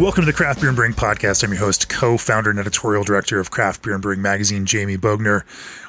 Welcome to the Craft Beer and Brewing Podcast. I'm your host, co founder, and editorial director of Craft Beer and Brewing Magazine, Jamie Bogner.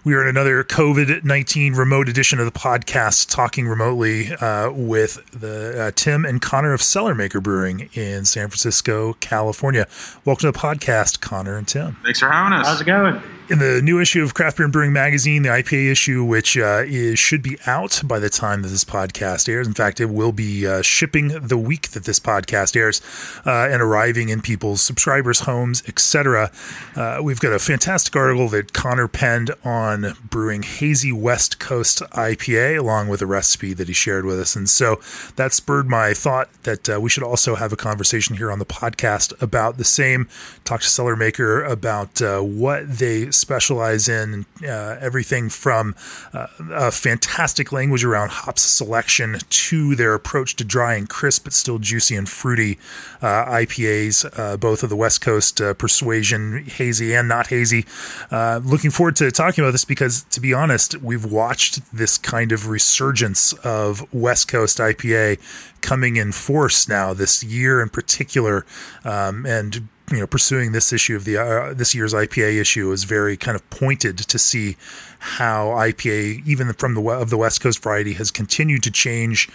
We are in another COVID 19 remote edition of the podcast, talking remotely uh, with the uh, Tim and Connor of Cellarmaker Brewing in San Francisco, California. Welcome to the podcast, Connor and Tim. Thanks for having us. How's it going? In the new issue of Craft Beer and Brewing Magazine, the IPA issue, which uh, is, should be out by the time that this podcast airs. In fact, it will be uh, shipping the week that this podcast airs uh, and arriving in people's subscribers' homes, etc. Uh, we've got a fantastic article that Connor penned on brewing hazy West Coast IPA, along with a recipe that he shared with us. And so that spurred my thought that uh, we should also have a conversation here on the podcast about the same. Talk to Cellarmaker about uh, what they specialize in uh, everything from uh, a fantastic language around hops selection to their approach to dry and crisp but still juicy and fruity uh, IPAs, uh, both of the West Coast persuasion, hazy and not hazy. Looking forward to talking about this because, to be honest, we've watched this kind of resurgence of West Coast IPA coming in force now this year in particular, um, and you know pursuing this issue of the uh, this year's IPA issue is very kind of pointed to see how IPA even from the of the West Coast variety has continued to change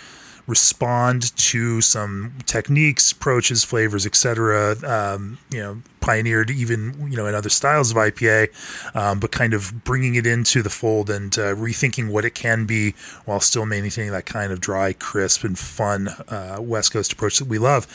respond to some techniques approaches flavors etc um, you know pioneered even you know in other styles of IPA um, but kind of bringing it into the fold and uh, rethinking what it can be while still maintaining that kind of dry crisp and fun uh, West Coast approach that we love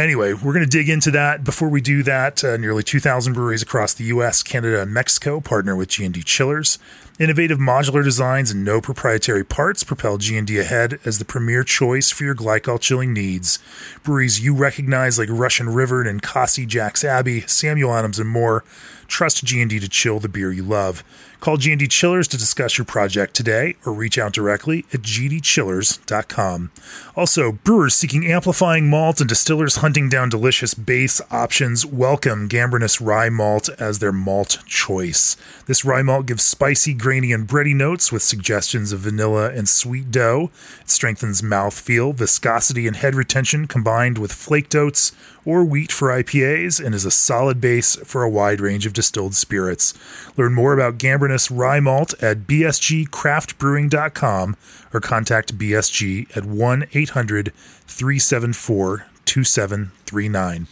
Anyway, we're going to dig into that. Before we do that, uh, nearly 2,000 breweries across the U.S., Canada, and Mexico partner with G&D Chillers. Innovative modular designs and no proprietary parts propel G&D ahead as the premier choice for your glycol chilling needs. Breweries you recognize like Russian River and Ninkasi Jack's Abbey, Samuel Adams, and more. Trust G&D to chill the beer you love. Call G&D Chillers to discuss your project today or reach out directly at gdchillers.com. Also, brewers seeking amplifying malt and distillers hunting down delicious base options welcome Gambrinus Rye Malt as their malt choice. This rye malt gives spicy, and bready notes with suggestions of vanilla and sweet dough. It strengthens mouthfeel, viscosity, and head retention combined with flaked oats or wheat for IPAs and is a solid base for a wide range of distilled spirits. Learn more about Gambrinus Rye Malt at bsgcraftbrewing.com or contact BSG at 1 800 374 2739.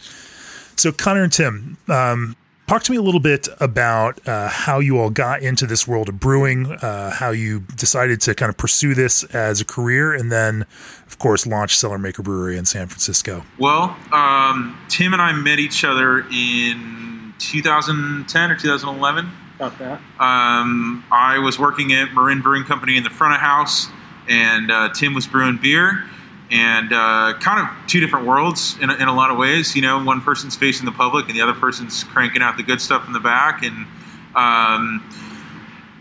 So, Connor and Tim, um, talk to me a little bit about uh, how you all got into this world of brewing, uh, how you decided to kind of pursue this as a career, and then, of course, launch Cellarmaker Brewery in San Francisco. Well, um, Tim and I met each other in 2010 or 2011. About that. Um, I was working at Marin Brewing Company in the front of house, and uh, Tim was brewing beer. And uh, kind of two different worlds in a, in a lot of ways. You know, one person's facing the public, and the other person's cranking out the good stuff in the back. And um,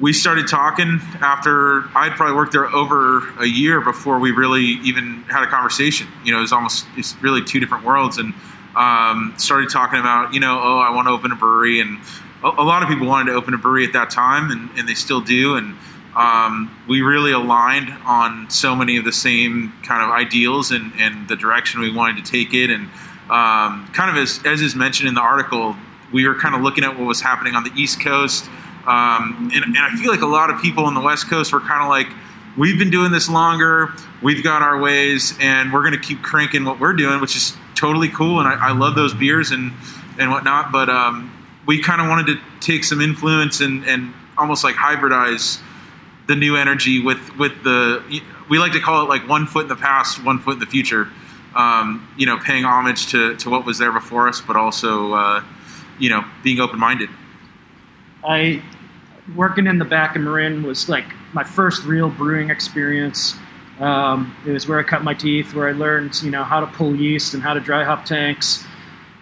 we started talking after I'd probably worked there over a year before we really even had a conversation. You know, it was almost it's really two different worlds, and um, started talking about you know, oh, I want to open a brewery, and a, a, lot of people wanted to open a brewery at that time, and, and they still do, and um, we really aligned on so many of the same kind of ideals and, and the direction we wanted to take it, and um, kind of as as is mentioned in the article, we were kind of looking at what was happening on the East Coast um, and, and I feel like a lot of people on the West Coast were kind of like, we've been doing this longer, we've got our ways, and we're going to keep cranking what we're doing, which is totally cool. And I, I love those beers and, and whatnot. But um, we kind of wanted to take some influence and, and almost like hybridize the new energy with, with the, we like to call it like one foot in the past, one foot in the future. Um, you know, paying homage to, to what was there before us, but also, uh, you know, being open minded. I working in the back of Marin was like my first real brewing experience. Um, it was where I cut my teeth, where I learned, you know, how to pull yeast and how to dry hop tanks.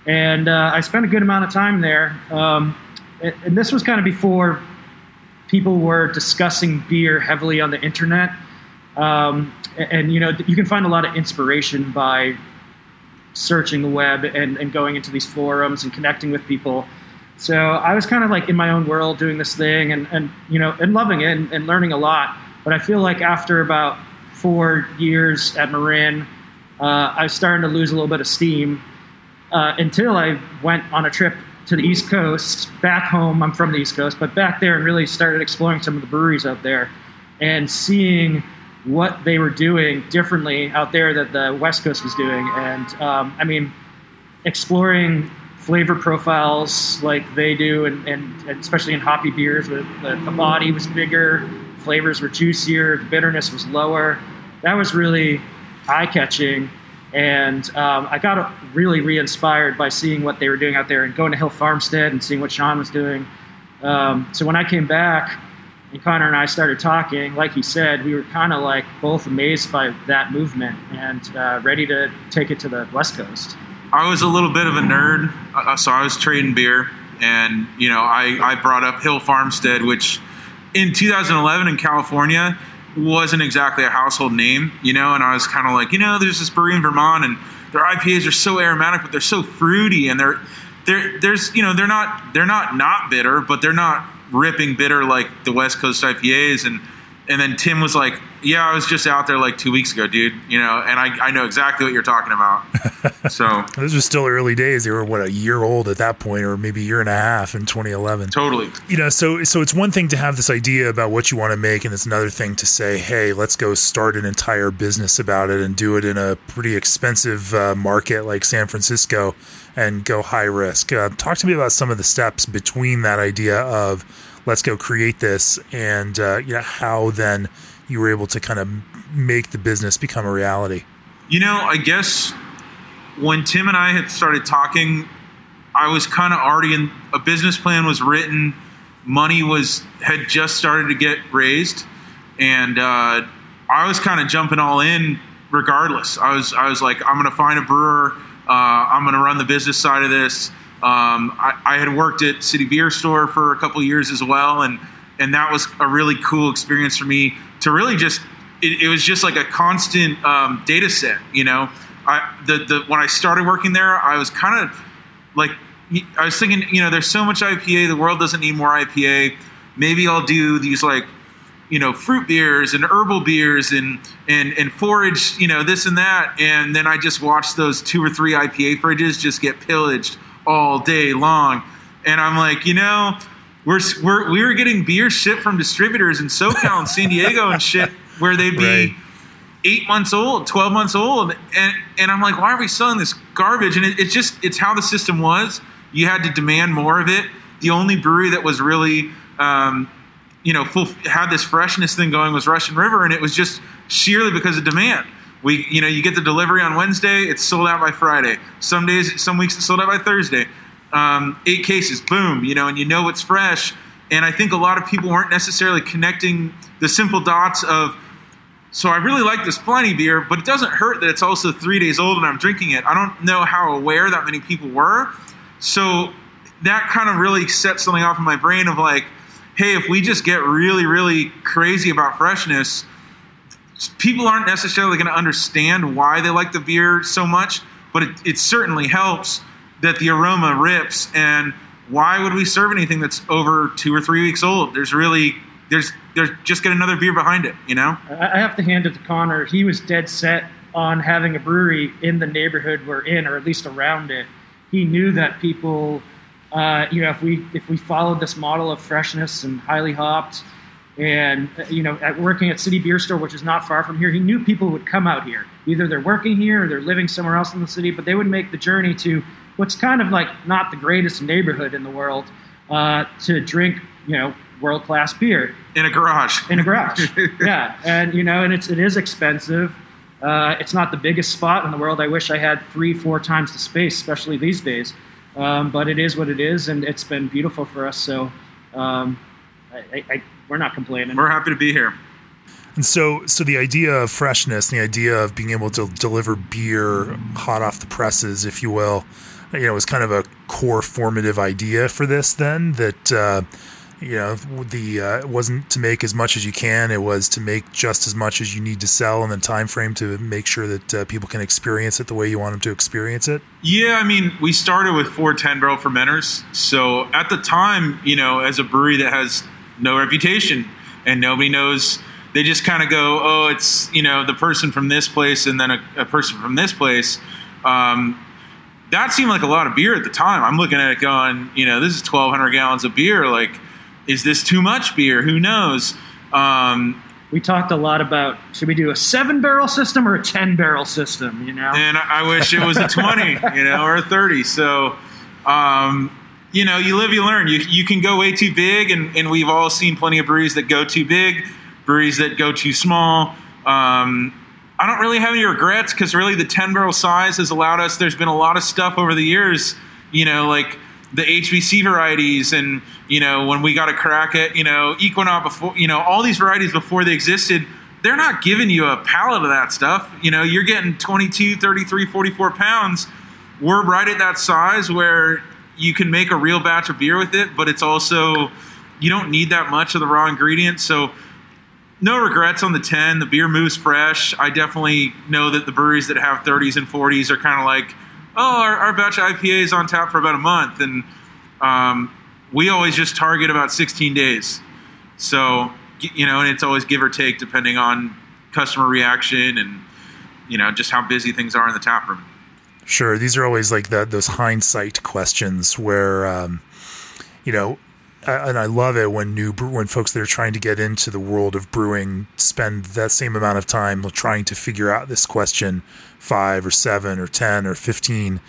And uh, I spent a good amount of time there. Um, and this was kind of before people were discussing beer heavily on the internet. Um, and, and, you know, you can find a lot of inspiration by searching the web and, and going into these forums and connecting with people. So I was kind of like in my own world doing this thing and, and you know, and loving it and, and learning a lot. But I feel like after about four years at Marin, uh, I was starting to lose a little bit of steam uh, until I went on a trip to the East Coast, back home. I'm from the East Coast, but back there and really started exploring some of the breweries out there and seeing what they were doing differently out there that the West Coast was doing. And um, I mean, exploring flavor profiles like they do, and, and, and especially in hoppy beers, the, the, body was bigger, flavors were juicier, the bitterness was lower. That was really eye catching. And um, I got really re inspired by seeing what they were doing out there and going to Hill Farmstead and seeing what Shaun was doing. Um, so when I came back, and Connor and I started talking, like he said, we were kind of like both amazed by that movement and uh, ready to take it to the West Coast. I was a little bit of a nerd, uh, so I was trading beer, and you know, I, I brought up Hill Farmstead, which in 2011 in California wasn't exactly a household name, you know, and I was kind of like, you know, there's this brewery in Vermont, and their IPAs are so aromatic, but they're so fruity, and they're they're there's you know they're not they're not not bitter, but they're not ripping bitter like the West Coast IPAs. And and then Tim was like, "Yeah, I was just out there like two weeks ago, dude. You know, and I, I know exactly what you're talking about." So this was still early days. They were what a year old at that point, or maybe a year and a half in 2011. Totally. You know, so so it's one thing to have this idea about what you want to make, and it's another thing to say, "Hey, let's go start an entire business about it and do it in a pretty expensive uh, market like San Francisco." and go high risk. Uh, talk to me about some of the steps between that idea of let's go create this and uh, you know how then you were able to kind of make the business become a reality? You know i guess when tim and i had started talking i was kind of already in a business plan was written money was had just started to get raised and uh, i was kind of jumping all in regardless. I was i was like i'm going to find a brewer uh, i'm going to run the business side of this um, I, I, had worked at City Beer Store for a couple years as well, and and that was a really cool experience for me to really just it, it was just like a constant um, data set. You know, I the the when I started working there, I was kind of like I was thinking, you know, there's so much IPA, the world doesn't need more IPA. Maybe I'll do these like you know fruit beers and herbal beers and and and forage you know this and that and then i just watched those two or three ipa fridges just get pillaged all day long. And I'm like, you know, we're, we're we were getting beer shipped from distributors in SoCal and San Diego and shit where they'd be right. eight months old, twelve months old, and and I'm like, why are we selling this garbage? And it, it's just it's how the system was. You had to demand more of it. The only brewery that was really um, you know full, had this freshness thing going was Russian River, and it was just sheerly because of demand. We, you know, you get the delivery on Wednesday, it's sold out by Friday. Some days, some weeks, it's sold out by Thursday. Um, eight cases, boom, you know, and you know it's fresh. And I think a lot of people weren't necessarily connecting the simple dots of, so I really like this Pliny beer, but it doesn't hurt that it's also three days old and I'm drinking it. I don't know how aware that many people were. So that kind of really set something off in my brain of like, hey, if we just get really, really crazy about freshness, people aren't necessarily going to understand why they like the beer so much, but it, it certainly helps that the aroma rips. And why would we serve anything that's over two or three weeks old? There's really there's there's just get another beer behind it, you know. I have to hand it to Connor. He was dead set on having a brewery in the neighborhood we're in, or at least around it. He knew that people, uh, you know, if we if we followed this model of freshness and highly hopped and you know, at working at City Beer Store, which is not far from here, he knew people would come out here. Either they're working here or they're living somewhere else in the city, but they would make the journey to what's kind of like not the greatest neighborhood in the world uh, to drink, you know, world class beer in a garage. In a garage, yeah, and you know, and it's it is expensive. Uh, it's not the biggest spot in the world. I wish I had three, four times the space, especially these days. Um, but it is what it is, and it's been beautiful for us. So um, I, I, we're not complaining. We're happy to be here. And so, so the idea of freshness, the idea of being able to deliver beer hot off the presses, if you will, you know, was kind of a core formative idea for this. Then that uh, you know the uh, it wasn't to make as much as you can it was to make just as much as you need to sell and then time frame to make sure that uh, people can experience it the way you want them to experience it yeah i mean we started with four ten 10 barrel fermenters so at the time you know as a brewery that has no reputation and nobody knows they just kind of go oh it's you know the person from this place and then a, a person from this place um, that seemed like a lot of beer at the time i'm looking at it going you know this is 1200 gallons of beer like is this too much beer? Who knows? Um, we talked a lot about should we do a seven barrel system or a ten barrel system? You know, and I wish it was a twenty, you know, or a thirty. So, um, you know, you live, you learn. You you can go way too big, and, and we've all seen plenty of breweries that go too big, breweries that go too small. Um, I don't really have any regrets because really the ten barrel size has allowed us. There's been a lot of stuff over the years, you know, like the HBC varieties, and you know when we got a crack at you know Equinox before, you know all these varieties before they existed, they're not giving you a pallet of that stuff. You know you're getting 22, 33, 44 pounds. We're right at that size where you can make a real batch of beer with it, but it's also you don't need that much of the raw ingredients. So no regrets on the 10. The beer moves fresh. I definitely know that the breweries that have 30s and 40s are kind of like oh, our, our batch of IPA is on tap for about a month, and um, we always just target about 16 days. So you know, and it's always give or take depending on customer reaction and you know just how busy things are in the tap room. Sure, these are always like the, those hindsight questions where um, you know and I love it when new when folks that are trying to get into the world of brewing spend that same amount of time trying to figure out this question five or seven or ten or fifteen.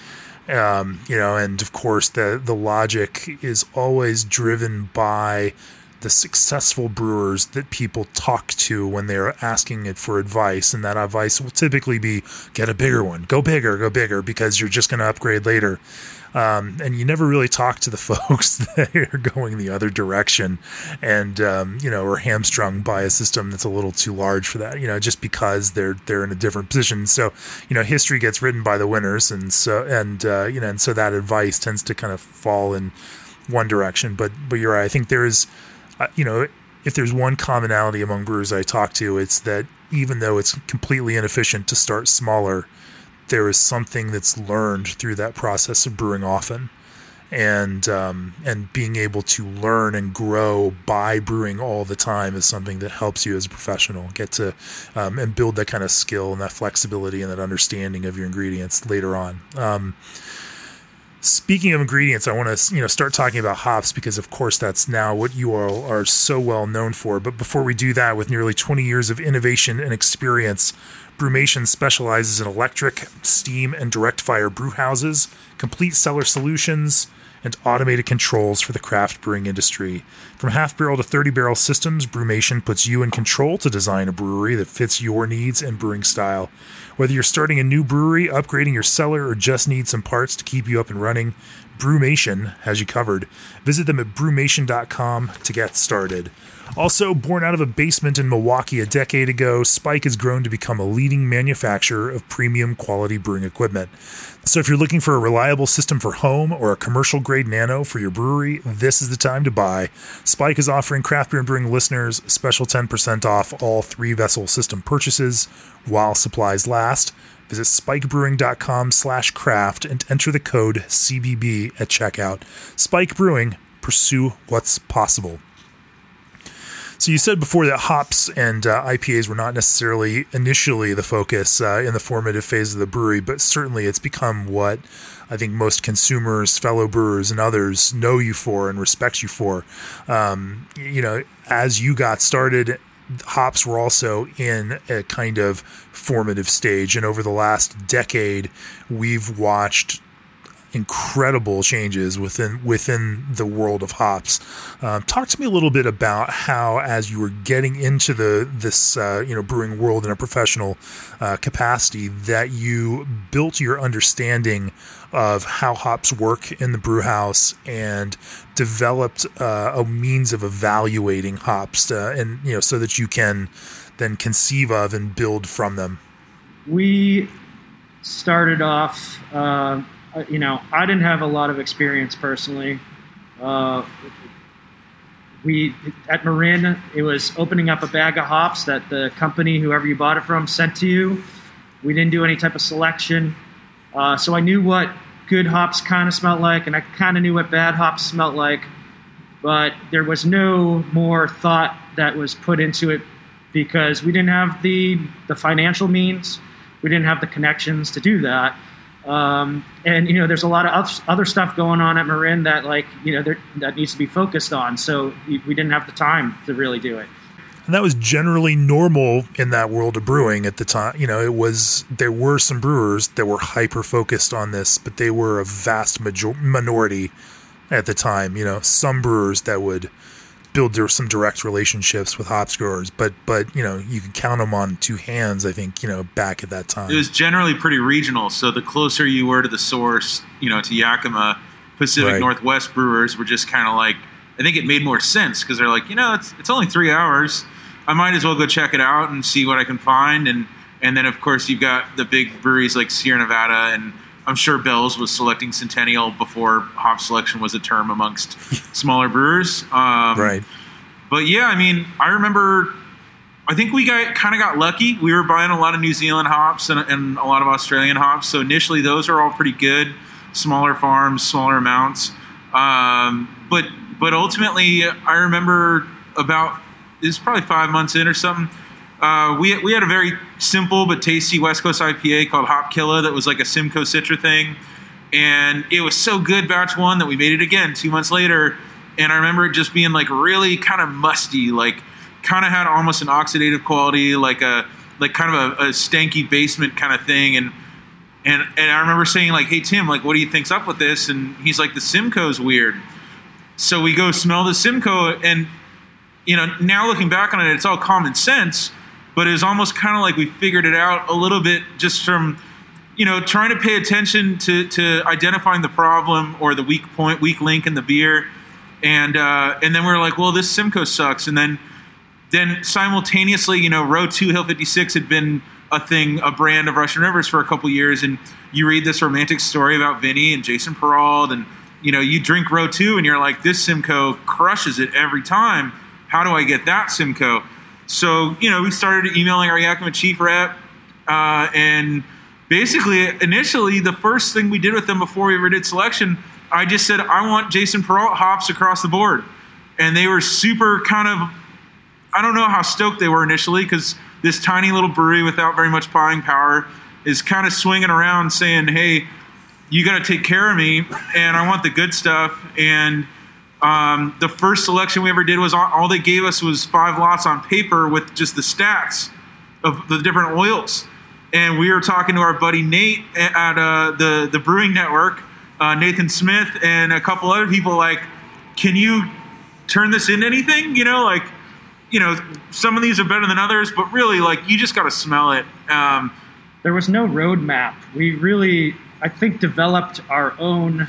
Um, you know, and of course the the logic is always driven by the successful brewers that people talk to when they're asking it for advice and that advice will typically be get a bigger one. Go bigger go bigger because you're just going to upgrade later. Um, and you never really talk to the folks that are going the other direction and um, you know are hamstrung by a system that's a little too large for that you know just because they're they're in a different position. So you know history gets written by the winners and so and uh, you know and so that advice tends to kind of fall in one direction. But but you're right i think there is you know if there's one commonality among brewers i talk to it's that even though it's completely inefficient to start smaller there is something that's learned through that process of brewing often and um, and being able to learn and grow by brewing all the time is something that helps you as a professional get to um, and build that kind of skill and that flexibility and that understanding of your ingredients later on. Um, speaking of ingredients, I want to you know start talking about hops because of course that's now what you all are so well known for. But before we do that, with nearly 20 years of innovation and experience Brewmation specializes in electric, steam, and direct fire brew houses, complete cellar solutions, and automated controls for the craft brewing industry. From half barrel to 30 barrel systems, Brewmation puts you in control to design a brewery that fits your needs and brewing style. Whether you're starting a new brewery, upgrading your cellar, or just need some parts to keep you up and running, Brewmation has you covered. Visit them at brewmation.com to get started. Also, born out of a basement in Milwaukee a decade ago, Spike has grown to become a leading manufacturer of premium quality brewing equipment. So, if you're looking for a reliable system for home or a commercial grade nano for your brewery, this is the time to buy. Spike is offering craft beer and brewing listeners special 10% off all three vessel system purchases while supplies last. Visit spikebrewing.com slash craft and enter the code CBB at checkout. Spike Brewing, pursue what's possible. So you said before that hops and uh, IPAs were not necessarily initially the focus uh, in the formative phase of the brewery, but certainly it's become what I think most consumers, fellow brewers, and others know you for and respect you for. Um, you know, as you got started, hops were also in a kind of formative stage, and over the last decade, we've watched incredible changes within within the world of hops. Um, talk to me a little bit about how, as you were getting into the this uh, you know brewing world in a professional uh, capacity, that you built your understanding of how hops work in the brew house and developed uh, a means of evaluating hops, uh, and you know so that you can then conceive of and build from them. We started off uh, you know, I didn't have a lot of experience personally. Uh, we at Marin, it was opening up a bag of hops that the company, whoever you bought it from, sent to you. We didn't do any type of selection, uh, so I knew what good hops kind of smelled like, and I kind of knew what bad hops smelled like. But there was no more thought that was put into it because we didn't have the the financial means, we didn't have the connections to do that. Um, and you know, there's a lot of other stuff going on at Marin that like you know that needs to be focused on. So we didn't have the time to really do it. And that was generally normal in that world of brewing at the time. You know, it was there were some brewers that were hyper focused on this, but they were a vast major- minority at the time. You know, some brewers that would build some direct relationships with hop growers, but but you know you can count them on two hands. I think you know back at that time it was generally pretty regional. So the closer you were to the source, you know, to Yakima, Pacific right. Northwest brewers were just kind of like I think it made more sense because they're like you know it's it's only three hours. I might as well go check it out and see what I can find and and then of course you've got the big breweries like Sierra Nevada and I'm sure Bell's was selecting Centennial before hop selection was a term amongst smaller brewers. Um, right. But yeah, I mean, I remember. I think we got kind of got lucky. We were buying a lot of New Zealand hops and, and, a lot of Australian hops. So initially, those are all pretty good, smaller farms, smaller amounts. Um, but but ultimately, I remember about this is probably five months in or something uh, we, we had a very simple but tasty West Coast IPA called Hop Killa that was like a Simcoe Citra thing. And it was so good, batch one, that we made it again two months later. And I remember it just being like really kind of musty, like kind of had almost an oxidative quality, like a like kind of a, a stanky basement kind of thing. And and and I remember saying like, "Hey Tim, like, what do you think's up with this?" And he's like, "The Simcoe's weird." So we go smell the Simcoe, and you know, now looking back on it, it's all common sense but it was almost kind of like we figured it out a little bit just from you know trying to pay attention to to identifying the problem or the weak point weak link in the beer. And uh, and then we are like well this simcoe sucks. And then then simultaneously you know row 2 hill 56 had been a thing a brand of russian rivers for a couple years. And you read this romantic story about vinny and jason perrault and you know you drink row 2 and you're like this simcoe crushes it every time. How do i get that simcoe so, you know, we started emailing our Yakima chief rep, uh, and basically, initially, the first thing we did with them before we ever did selection, I just said, I want Jason Perrault hops across the board. And they were super kind of, I don't know how stoked they were initially because this tiny little brewery without very much buying power is kind of swinging around saying, hey, you got to take care of me, and I want the good stuff. And um, the first selection we ever did was all, all they gave us was five lots on paper with just the stats of the different oils. And we were talking to our buddy Nate at uh, the the Brewing Network, uh, Nathan Smith, and a couple other people. Like, can you turn this into anything? You know, like, you know, some of these are better than others, but really, like, you just got to smell it. Um, there was no roadmap. We really, I think, developed our own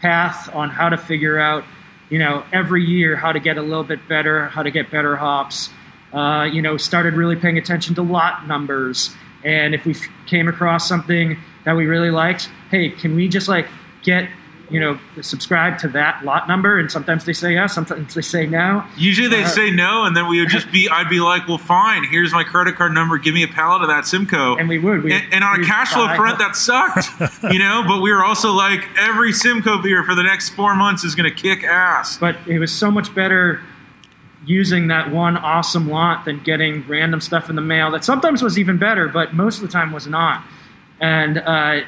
path on how to figure out you know, every year how to get a little bit better, how to get better hops. Uh, you know, started really paying attention to lot numbers. And if we came across something that we really liked, hey, can we just like get you know, subscribe to that lot number, and sometimes they say yes, sometimes they say no. Usually they uh, say no, and then we would just be, I'd be like, well, fine, here's my credit card number, give me a pallet of that Simcoe. And we would. and, and, on a cash flow front, that sucked, you know, but we were also like, every Simcoe beer for the next four months is going to kick ass. But it was so much better using that one awesome lot than getting random stuff in the mail that sometimes was even better, but most of the time was not. And, uh,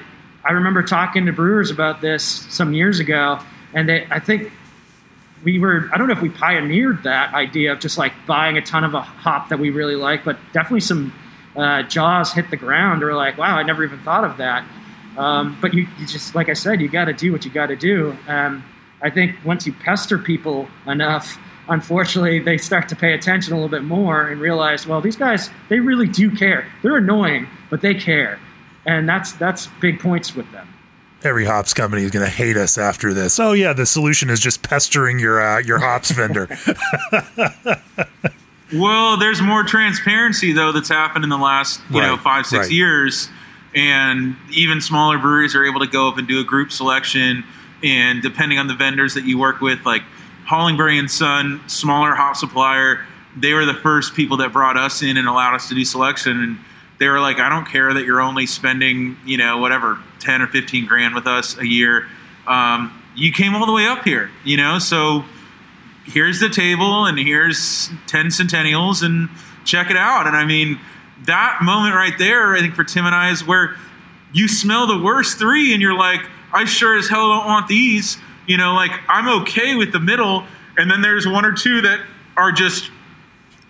I remember talking to brewers about this some years ago, and they, I think we were, I don't know if we pioneered that idea of just like buying a ton of a hop that we really like, but definitely some uh, jaws hit the ground or like, wow, I never even thought of that. Um, but you, you, just, like I said, you got to do what you got to do. Um, I think once you pester people enough, unfortunately, they start to pay attention a little bit more and realize, well, these guys, they really do care. They're annoying, but they care and that's that's big points with them. Every hops company is going to hate us after this. Oh yeah, the solution is just pestering your uh, your hops vendor. well, there's more transparency though that's happened in the last you right, know five six right. years, and even smaller breweries are able to go up and do a group selection, and depending on the vendors that you work with, like Hollingbery and Son, smaller hop supplier. They were the first people that brought us in and allowed us to do selection. And they were like, I don't care that you're only spending, you know, whatever, 10 or 15 grand with us a year. Um, you came all the way up here, you know, so here's the table and here's 10 centennials and check it out. And I mean, that moment right there, I think for Tim and I is where you smell the worst three and you're like, I sure as hell don't want these. You know, like I'm okay with the middle. And then there's one or two that are just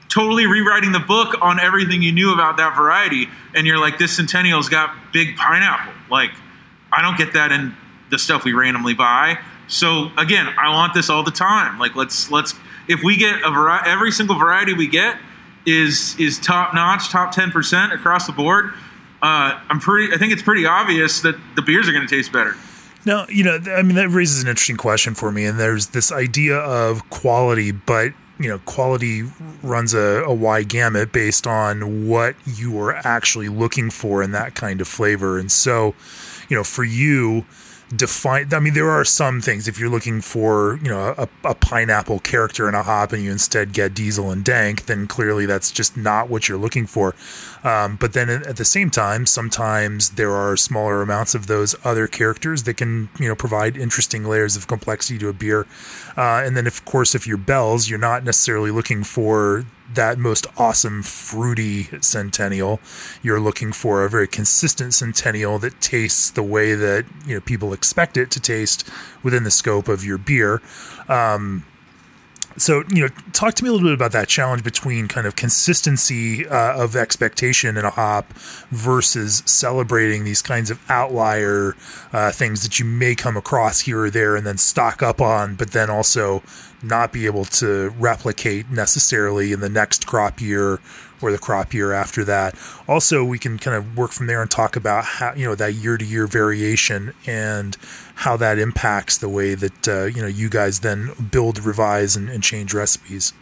totally rewriting the book on everything you knew about that variety. And you're like, this Centennial's got big pineapple. Like, I don't get that in the stuff we randomly buy. So again, I want this all the time. Like, let's let's if we get a variety, every single variety we get is is top notch, top ten percent across the board. Uh, I'm pretty. I think it's pretty obvious that the beers are going to taste better. Now, you know, I mean, that raises an interesting question for me. And there's this idea of quality, but you know, quality runs a, a wide gamut based on what you are actually looking for in that kind of flavor. And so, you know, for you, define i mean there are some things if you're looking for you know a, a, pineapple character in a hop and you instead get diesel and dank then clearly that's just not what you're looking for um, but then at the same time sometimes there are smaller amounts of those other characters that can you know provide interesting layers of complexity to a beer uh, and then of course if you're Bell's you're not necessarily looking for that most awesome fruity centennial. You're looking for a very consistent centennial that tastes the way that you know people expect it to taste within the scope of your beer. Um, so you know talk to me a little bit about that challenge between kind of consistency uh, of expectation in a hop versus celebrating these kinds of outlier uh, things that you may come across here or there and then stock up on but then also not be able to replicate necessarily in the next crop year or the crop year after that. Also, we can kind of work from there and talk about how you know that year to year variation and how that impacts the way that uh, you know you guys then build, revise, and, and change recipes.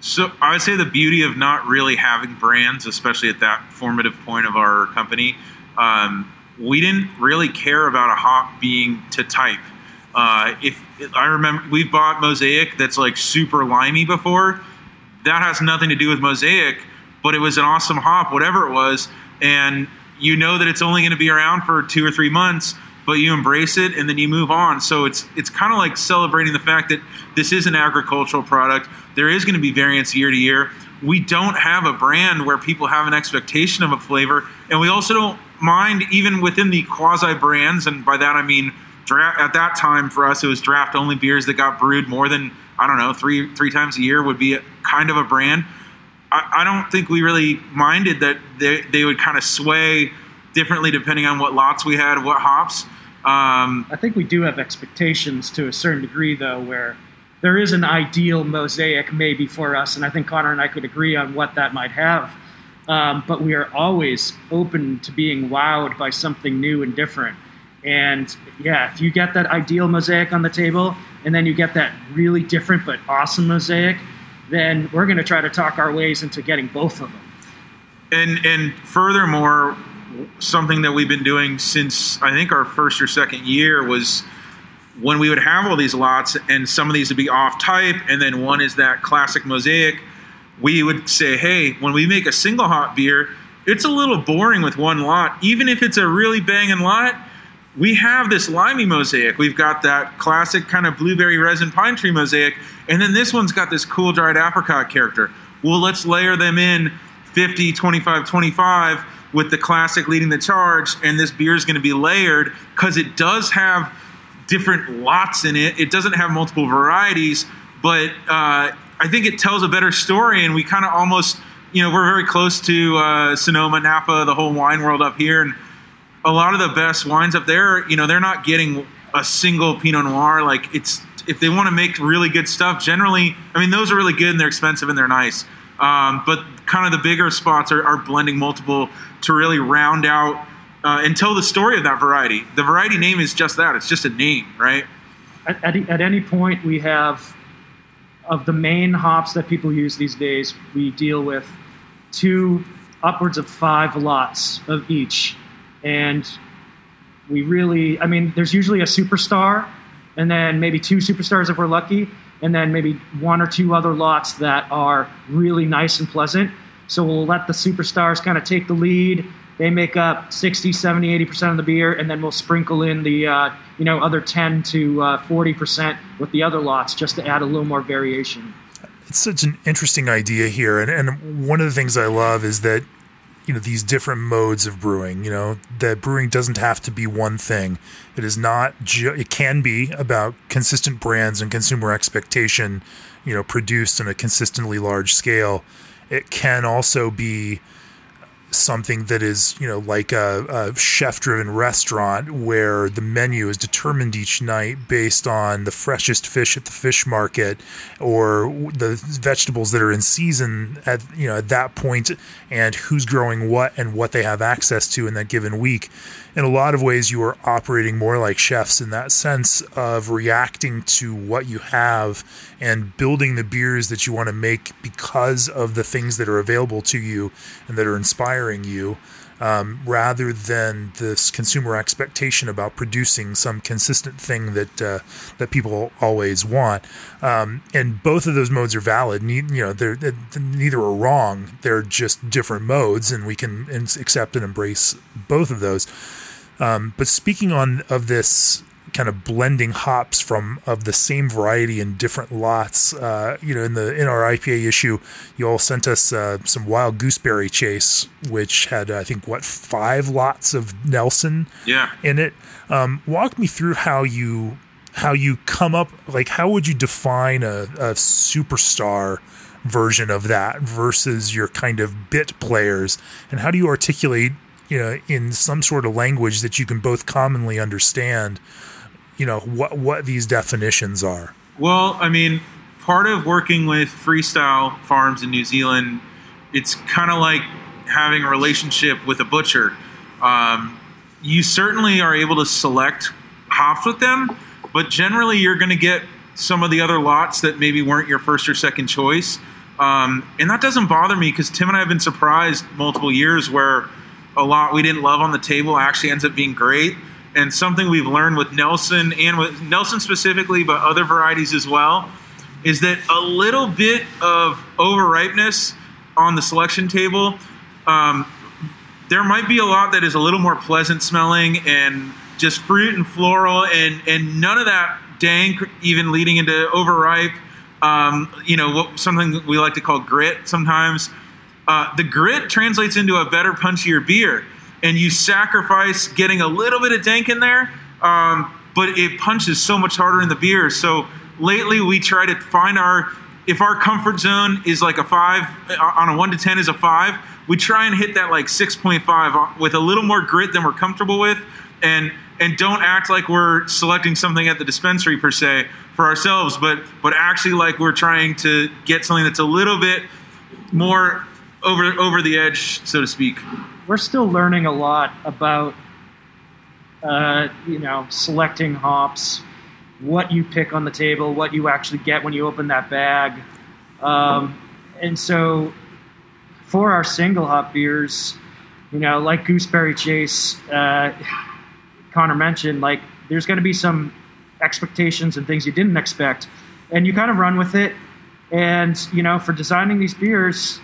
So I would say the beauty of not really having brands, especially at that formative point of our company, um, we didn't really care about a hop being to type. Uh, if I remember, we've bought Mosaic that's like super limey before. That has nothing to do with Mosaic, but it was an awesome hop, whatever it was, and you know that it's only going to be around for two or three months, but you embrace it and then you move on. So it's it's kind of like celebrating the fact that this is an agricultural product. There is going to be variance year to year. We don't have a brand where people have an expectation of a flavor, and we also don't mind even within the quasi brands, and by that I mean at that time for us it was draft only beers that got brewed more than I don't know three three times a year would be a, kind of a brand. I, I, don't think we really minded that they they would kind of sway differently depending on what lots we had, what hops. Um, I think we do have expectations to a certain degree though, where there is an ideal mosaic maybe for us, and I think Connor and I could agree on what that might have. Um, but we are always open to being wowed by something new and different. And yeah, if you get that ideal mosaic on the table and then you get that really different but awesome mosaic, then we're going to try to talk our ways into getting both of them. And and furthermore, something that we've been doing since I think our first or second year was when we would have all these lots and some of these would be off type and then one is that classic mosaic, we would say, "Hey, when we make a single hop beer, it's a little boring with one lot, even if it's a really banging lot." we have this limey mosaic. We've got that classic kind of blueberry resin pine tree mosaic, and then this one's got this cool dried apricot character. Well, let's layer them in 50, 25, 25 with the classic leading the charge, and this beer is going to be layered because it does have different lots in it. It doesn't have multiple varieties, but uh, I think it tells a better story, and we kind of almost, you know, we're very close to uh, Sonoma, Napa, the whole wine world up here, and a lot of the best wines up there, you know, they're not getting a single Pinot Noir. Like it's if they want to make really good stuff, generally, I mean, those are really good and they're expensive and they're nice. Um, but kind of the bigger spots are, are, blending multiple to really round out uh, and tell the story of that variety. The variety name is just that; it's just a name, right? At, at, at any point, we have of the main hops that people use these days, we deal with two upwards of five lots of each and we really, I mean, there's usually a superstar, and then maybe two superstars if we're lucky. And then maybe one or two other lots that are really nice and pleasant. So we'll let the superstars kind of take the lead. They make up 60, 70, 80% of the beer, and then we'll sprinkle in the uh, you know other 10 to uh, 40% with the other lots just to add a little more variation. It's such an interesting idea here, and, and one of the things I love is that you know these different modes of brewing you know that brewing doesn't have to be one thing. It is not ju- it can be about consistent brands and consumer expectation you know produced on a consistently large scale. It can also be something that is, you know, like a, a chef driven restaurant where the menu is determined each night based on the freshest fish at the fish market or the vegetables that are in season at, you know, at that point and who's growing what and what they have access to in that given week in a lot of ways, you are operating more like chefs in that sense of reacting to what you have and building the beers that you want to make because of the things that are available to you and that are inspiring you. Um, rather than this consumer expectation about producing some consistent thing that uh, that people always want. Um, and both of those modes are valid. Ne- you know, they're, they're, neither are wrong. They're just different modes, and we can accept and embrace both of those. Um, but speaking on of this kind of blending hops from of the same variety in different lots. Uh, you know, in the in our IPA issue, you all sent us uh, some wild gooseberry chase, which had I think what five lots of Nelson yeah. in it. Um, walk me through how you how you come up like how would you define a, a superstar version of that versus your kind of bit players, and how do you articulate you know in some sort of language that you can both commonly understand you know what what these definitions are. Well i mean part of working with freestyle farms in new zealand it's kind of like having a relationship with a butcher. Um, you certainly are able to select hops with them but generally you're going to get some of the other lots that maybe weren't your first or second choice. Um, and that doesn't bother me because tim and i have been surprised multiple years where a lot we didn't love on the table actually ends up being great. And something we've learned with Nelson and with Nelson specifically, but other varieties as well, is that a little bit of overripeness on the selection table, um, there might be a lot that is a little more pleasant smelling and just fruit and floral, and and none of that dank, even leading into overripe. Um, you know, something we like to call grit sometimes. Uh, the grit translates into a better, punchier beer, and you sacrifice getting a little bit of dank in there, um, but it punches so much harder in the beer. So lately, we try to find our if our comfort zone is like a five uh, on a one to ten is a five, we try and hit that like six point five uh, with a little more grit than we're comfortable with, and and don't act like we're selecting something at the dispensary per se for ourselves, but but actually like we're trying to get something that's a little bit more over over the edge, so to speak. We're still learning a lot about, uh, you know, selecting hops, what you pick on the table, what you actually get when you open that bag, um, and so for our single hop beers, you know, like Gooseberry Chase, uh, Connor mentioned, like there's going to be some expectations and things you didn't expect, and you kind of run with it. And you know, for designing these beers,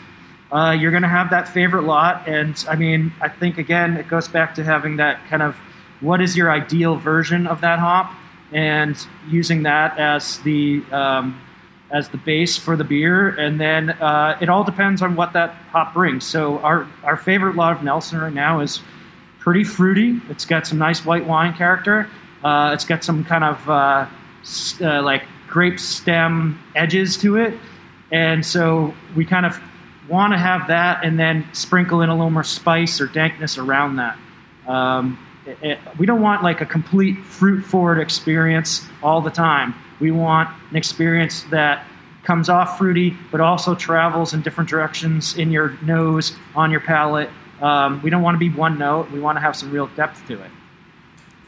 uh, you're going to have that favorite lot. And I mean, I think again, it goes back to having that kind of what is your ideal version of that hop, and using that as the um, as the base for the beer. And then uh, it all depends on what that hop brings. So our our favorite lot of Nelson right now is pretty fruity. It's got some nice white wine character. Uh, it's got some kind of uh, uh, like grape stem edges to it. And so we kind of want to have that and then sprinkle in a little more spice or dankness around that. Um, it, it, we don't want like a complete fruit forward experience all the time. We want an experience that comes off fruity, but also travels in different directions in your nose, on your palate. Um, we don't want to be one note. We want to have some real depth to it.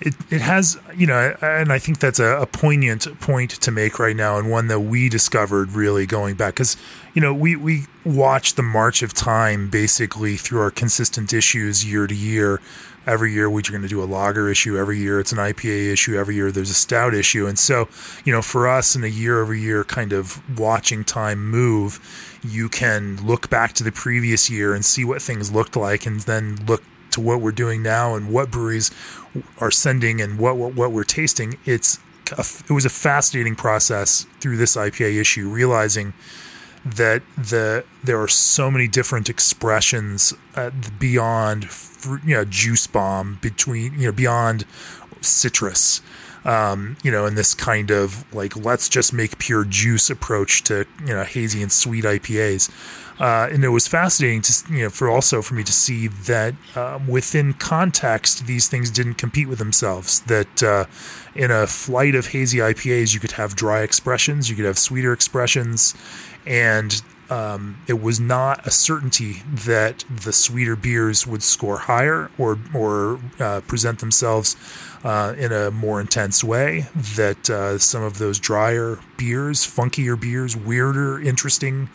It, it has, you know, and I think that's a, a, poignant point to make right now, and one that we discovered really going back because, you know, we, we watch the march of time basically through our consistent issues year to year. Every year, we're going to do a lager issue. Every year, it's an IPA issue. Every year, there's a stout issue. And so, you know, for us in a year over year kind of watching time move, you can look back to the previous year and see what things looked like and then look what we're doing now and what breweries are sending and what what, what we're tasting, it's a, it was a fascinating process through this IPA issue, realizing that the there are so many different expressions uh, beyond you know juice bomb between you know beyond citrus um, you know in this kind of like let's just make pure juice approach to you know hazy and sweet IPAs uh, and it was fascinating to you know for also for me to see that um, within context these things didn't compete with themselves. That uh, in a flight of hazy IPAs you could have dry expressions, you could have sweeter expressions, and um, it was not a certainty that the sweeter beers would score higher or or uh, present themselves uh, in a more intense way. That uh, some of those drier beers, funkier beers, weirder, interesting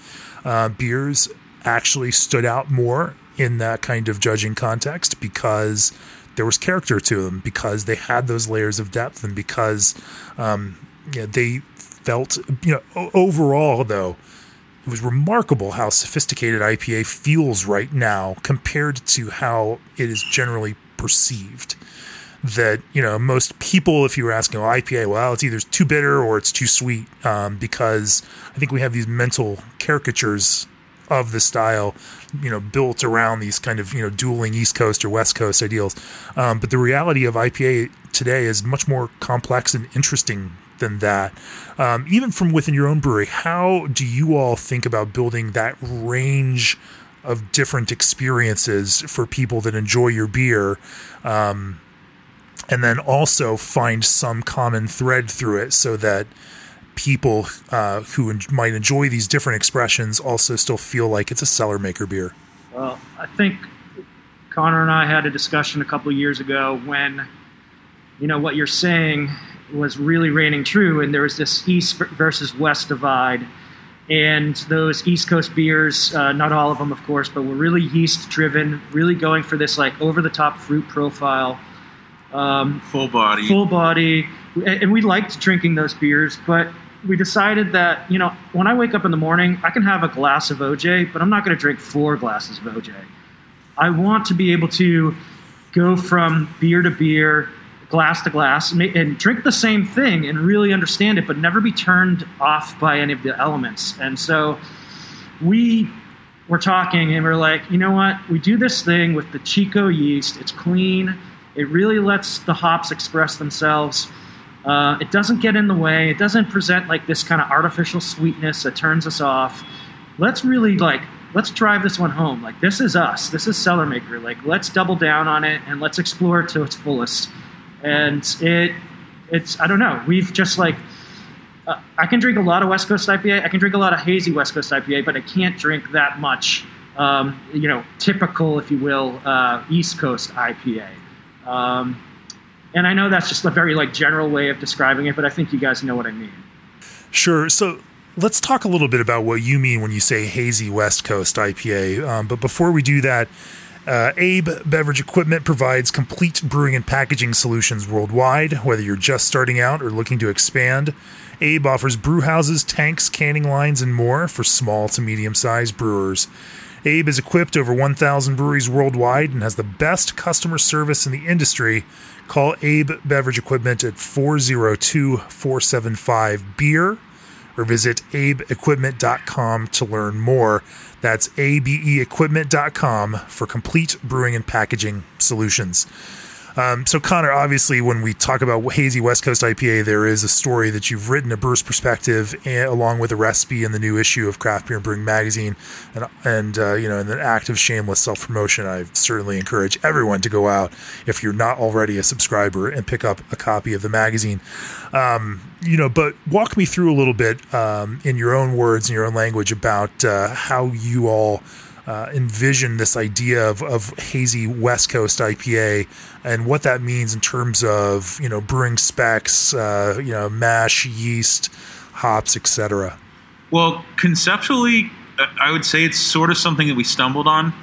uh, beers actually stood out more in that kind of judging context because there was character to them, because they had those layers of depth, and because um, they felt, you know, overall though, it was remarkable how sophisticated IPA feels right now compared to how it is generally perceived. That you know, most people, if you were asking, oh, IPA, well, it's either too bitter or it's too sweet, um, because I think we have these mental caricatures of the style, you know, built around these kind of you know dueling East Coast or West Coast ideals. Um, but the reality of IPA today is much more complex and interesting than that. Um, even from within your own brewery, how do you all think about building that range of different experiences for people that enjoy your beer? Um, and then also find some common thread through it so that people uh, who en- might enjoy these different expressions also still feel like it's a Cellarmaker beer? Well, I think Connor and I had a discussion a couple years ago when, you know, what you're saying was really reigning true, and there was this East versus West divide. And those East Coast beers, uh, not all of them, of course, but were really yeast driven, really going for this like over the top fruit profile. Um, full body. Full body. And we liked drinking those beers, but we decided that you know when I wake up in the morning, I can have a glass of OJ, but I'm not going to drink four glasses of OJ. I want to be able to go from beer to beer, glass to glass, and drink the same thing and really understand it, but never be turned off by any of the elements. And so we were talking, and we are like, you know what? We do this thing with the Chico yeast. It's clean. It really lets the hops express themselves uh, it doesn't get in the way. It doesn't present like this kind of artificial sweetness that turns us off. Let's really like let's drive this one home. Like this is us. This is Cellarmaker. Like let's double down on it and let's explore it to its fullest. And it it's I don't know. We've just like uh, I can drink a lot of West Coast IPA. I can drink a lot of hazy West Coast IPA, but I can't drink that much. Um, you know, typical, if you will, uh, East Coast IPA. Um, and I know that's just a very like general way of describing it, but I think you guys know what I mean. Sure. So let's talk a little bit about what you mean when you say hazy West Coast IPA. Um, but before we do that, uh, Abe Beverage Equipment provides complete brewing and packaging solutions worldwide, whether you're just starting out or looking to expand. Abe offers brew houses, tanks, canning lines, and more for small to medium sized brewers. Abe has equipped over 1,000 breweries worldwide and has the best customer service in the industry Call Abe Beverage Equipment at 402 475 Beer or visit abeequipment.com to learn more. That's abeequipment.com for complete brewing and packaging solutions. Um, so, Connor, obviously, when we talk about hazy West Coast IPA, there is a story that you've written a Brewer's Perspective, and, along with a recipe in the new issue of Craft Beer and Brewing Magazine, and, and uh, you know, in an act of shameless self promotion, I certainly encourage everyone to go out if you're not already a subscriber and pick up a copy of the magazine. Um, you know, but walk me through a little bit um, in your own words and your own language about uh, how you all uh, envision this idea of, of hazy West Coast IPA and what that means in terms of you know brewing specs, uh, you know mash, yeast, hops, etc. Well, conceptually, I would say it's sort of something that we stumbled on.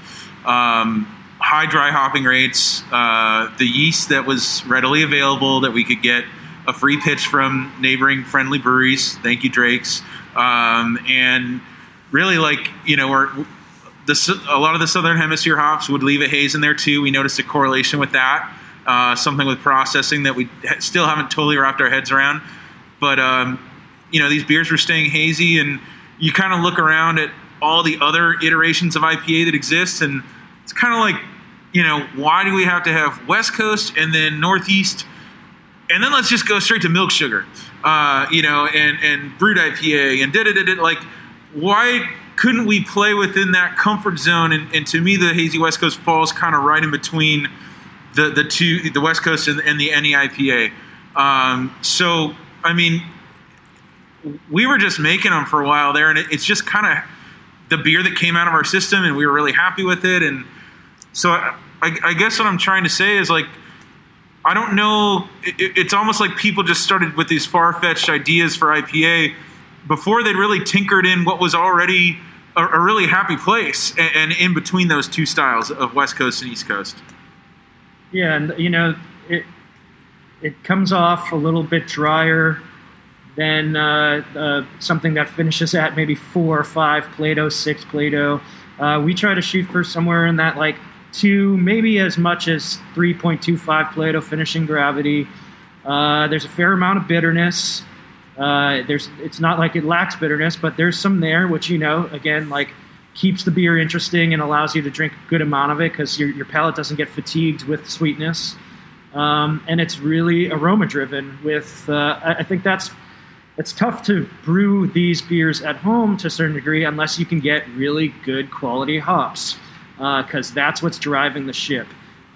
Um, high dry hopping rates, uh, the yeast that was readily available that we could get a free pitch from neighboring friendly breweries. Thank you, Drake's. Um, and really, like you know, we're the, a lot of the southern hemisphere hops would leave a haze in there too. We noticed a correlation with that. Uh, something with processing that we still haven't totally wrapped our heads around. But um, you know, these beers were staying hazy, and you kind of look around at all the other iterations of IPA that exist, and it's kind of like, you know, why do we have to have West Coast and then Northeast, and then let's just go straight to milk sugar, uh, you know, and and Brut IPA and da da da like why couldn't we play within that comfort zone? And, and to me, the hazy West Coast falls kind of right in between the the two, the West Coast and, and the NEIPA. Um, so, I mean, we were just making them for a while there, and it, it's just kind of the beer that came out of our system, and we were really happy with it. And so, I, I guess what I'm trying to say is like. I don't know. It, it's almost like people just started with these far fetched ideas for IPA before they'd really tinkered in what was already a, a really happy place and, and, in between those two styles of West Coast and East Coast. Yeah, and you know, it it comes off a little bit drier than uh, uh, something that finishes at maybe four or five Plato, six Plato. Uh, we try to shoot for somewhere in that like two, maybe as much as 3.25 Plato finishing gravity. Uh, there's a fair amount of bitterness. Uh, there's it's not like it lacks bitterness, but there's some there, which you know again like keeps the beer interesting and allows you to drink a good amount of it because your your palate doesn't get fatigued with sweetness. Um, and it's really aroma driven. With uh, I, I think that's it's tough to brew these beers at home to a certain degree unless you can get really good quality hops because uh, that's what's driving the ship.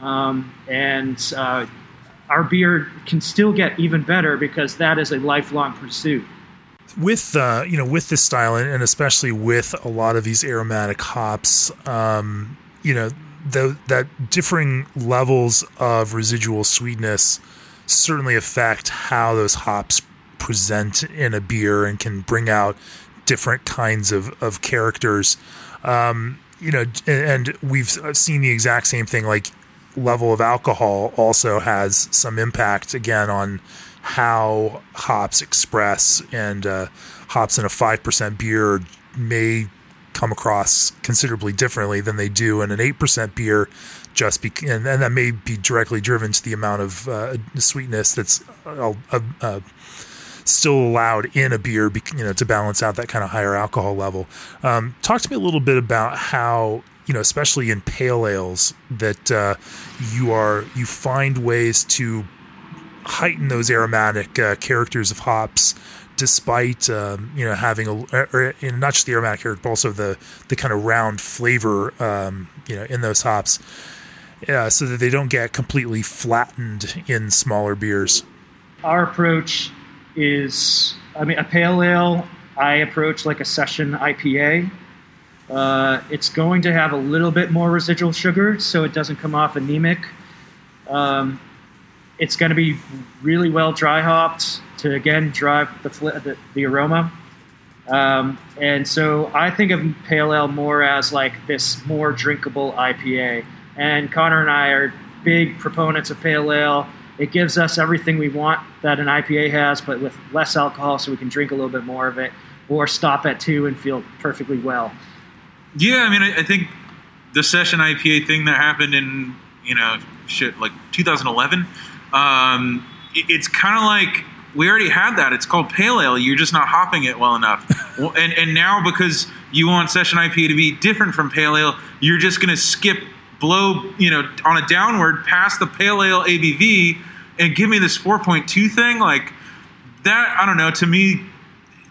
Um, and uh, our beer can still get even better because that is a lifelong pursuit. With uh, you know, with this style, and especially with a lot of these aromatic hops, um, you know, the, that differing levels of residual sweetness certainly affect how those hops present in a beer and can bring out different kinds of, of characters. Um, you know, and we've seen the exact same thing. Like level of alcohol also has some impact again on how hops express and uh, hops in a 5% beer may come across considerably differently than they do in an 8% beer just be, and, and that may be directly driven to the amount of uh, sweetness that's uh, uh, still allowed in a beer you know to balance out that kind of higher alcohol level. Um, talk to me a little bit about how you know, especially in pale ales, that uh, you are you find ways to heighten those aromatic uh, characters of hops, despite um, you know having a or, or, not just the aromatic character, but also the the kind of round flavor um, you know in those hops, yeah, so that they don't get completely flattened in smaller beers. Our approach is, I mean, a pale ale. I approach like a session IPA uh, it's going to have a little bit more residual sugar, so it doesn't come off anemic. Um, it's going to be really well dry hopped to again drive the the, the aroma. Um, and so I think of pale ale more as like this more drinkable IPA. And Connor and I are big proponents of pale ale. It gives us everything we want that an IPA has, but with less alcohol, so we can drink a little bit more of it, or stop at two and feel perfectly well. Yeah, I mean, I, I think the session IPA thing that happened in you know shit like 2011. Um, it, it's kind of like we already had that. It's called pale ale. You're just not hopping it well enough. and and now because you want session IPA to be different from pale ale, you're just going to skip blow you know on a downward past the pale ale ABV and give me this 4.2 thing like that. I don't know. To me,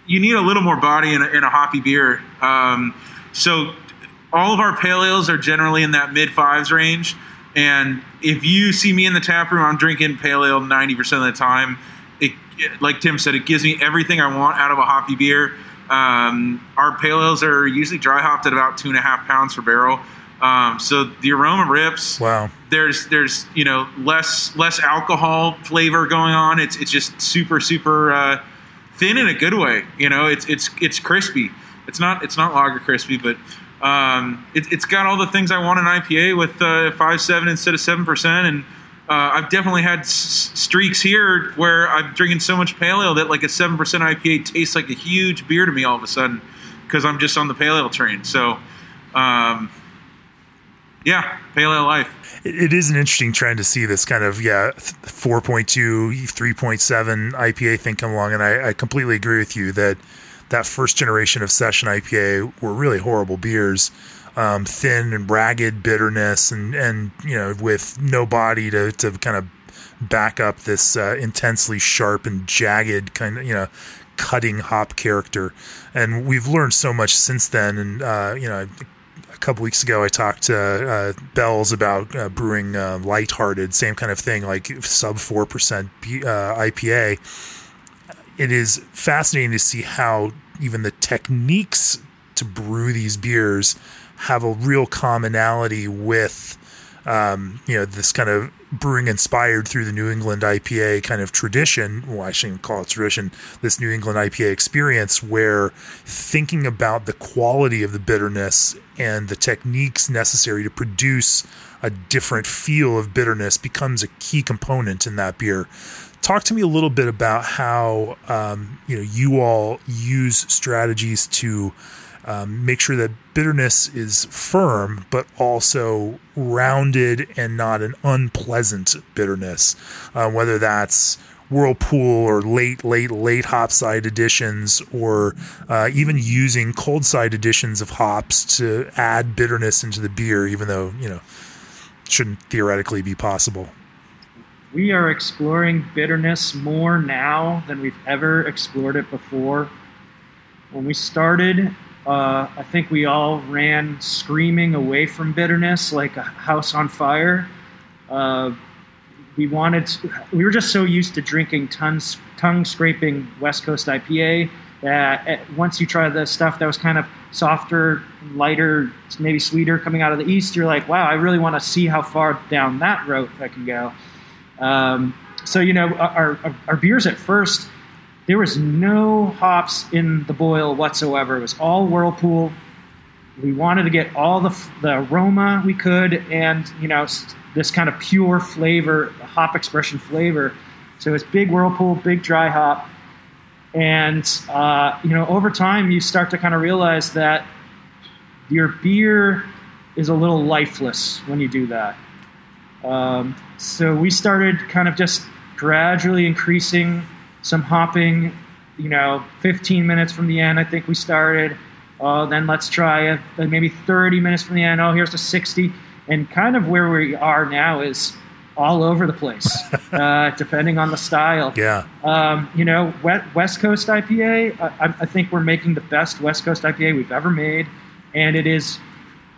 you need a little more body in a, in a hoppy beer. Um, so all of our pale ales are generally in that mid fives range. And if you see me in the tap room, I'm drinking pale ale 90% of the time. It, like Tim said, it gives me everything I want out of a hoppy beer. Um, our pale ales are usually dry hopped at about two and a half pounds per barrel. Um, so the aroma rips. Wow. There's there's you know less less alcohol flavor going on. It's it's just super super uh, thin in a good way. You know, it's it's it's crispy. It's not it's not lager crispy, but um, it, has got all the things I want in IPA with uh, five seven instead of seven percent, and uh, I've definitely had s- streaks here where I'm drinking so much pale ale that like a seven percent IPA tastes like a huge beer to me all of a sudden because I'm just on the pale ale train. So, um, yeah, pale ale life. It is an interesting trend to see this kind of yeah 4.2 3.7 IPA thing come along, and I, I completely agree with you that that first generation of session IPA were really horrible beers. Um, thin and ragged bitterness, and and you know with no body to to kind of back up this uh, intensely sharp and jagged kind of you know cutting hop character. And we've learned so much since then. And uh, you know, a couple weeks ago, I talked to uh, Bell's about uh, brewing uh, lighthearted, same kind of thing, like sub four percent uh, IPA it is fascinating to see how even the techniques to brew these beers have a real commonality with um, you know this kind of brewing inspired through the New England IPA kind of tradition. Well, I shouldn't call it tradition. This New England IPA experience, where thinking about the quality of the bitterness and the techniques necessary to produce a different feel of bitterness becomes a key component in that beer talk to me a little bit about how um, you know you all use strategies to um, make sure that bitterness is firm but also rounded and not an unpleasant bitterness. Uh, whether that's whirlpool or late late late hop side additions or uh, even using cold side additions of hops to add bitterness into the beer even though you know shouldn't theoretically be possible we are exploring bitterness more now than we've ever explored it before. When we started, uh, I think we all ran screaming away from bitterness like a house on fire. Uh, we wanted, to, we were just so used to drinking tons, tongue scraping West Coast IPA that eh, once you try the stuff that was kind of softer, lighter, maybe sweeter coming out of the East, you're like, wow, I really want to see how far down that road I can go. Um, so you know, our, our, our beers at first, there was no hops in the boil whatsoever. It was all whirlpool. We wanted to get all the the aroma we could, and you know, this kind of pure flavor, hop expression flavor. So it's big whirlpool, big dry hop, and uh, you know, over time, you start to kind of realize that your beer is a little lifeless when you do that. Um, so we started kind of just gradually increasing some hopping. You know, 15 minutes from the end, I think we started. Uh, then let's try a, maybe 30 minutes from the end. Oh, here's the 60. And kind of where we are now is all over the place, uh, depending on the style. Yeah. Um, you know, West Coast IPA, I, I, think we're making the best West Coast IPA we've ever made. And it is,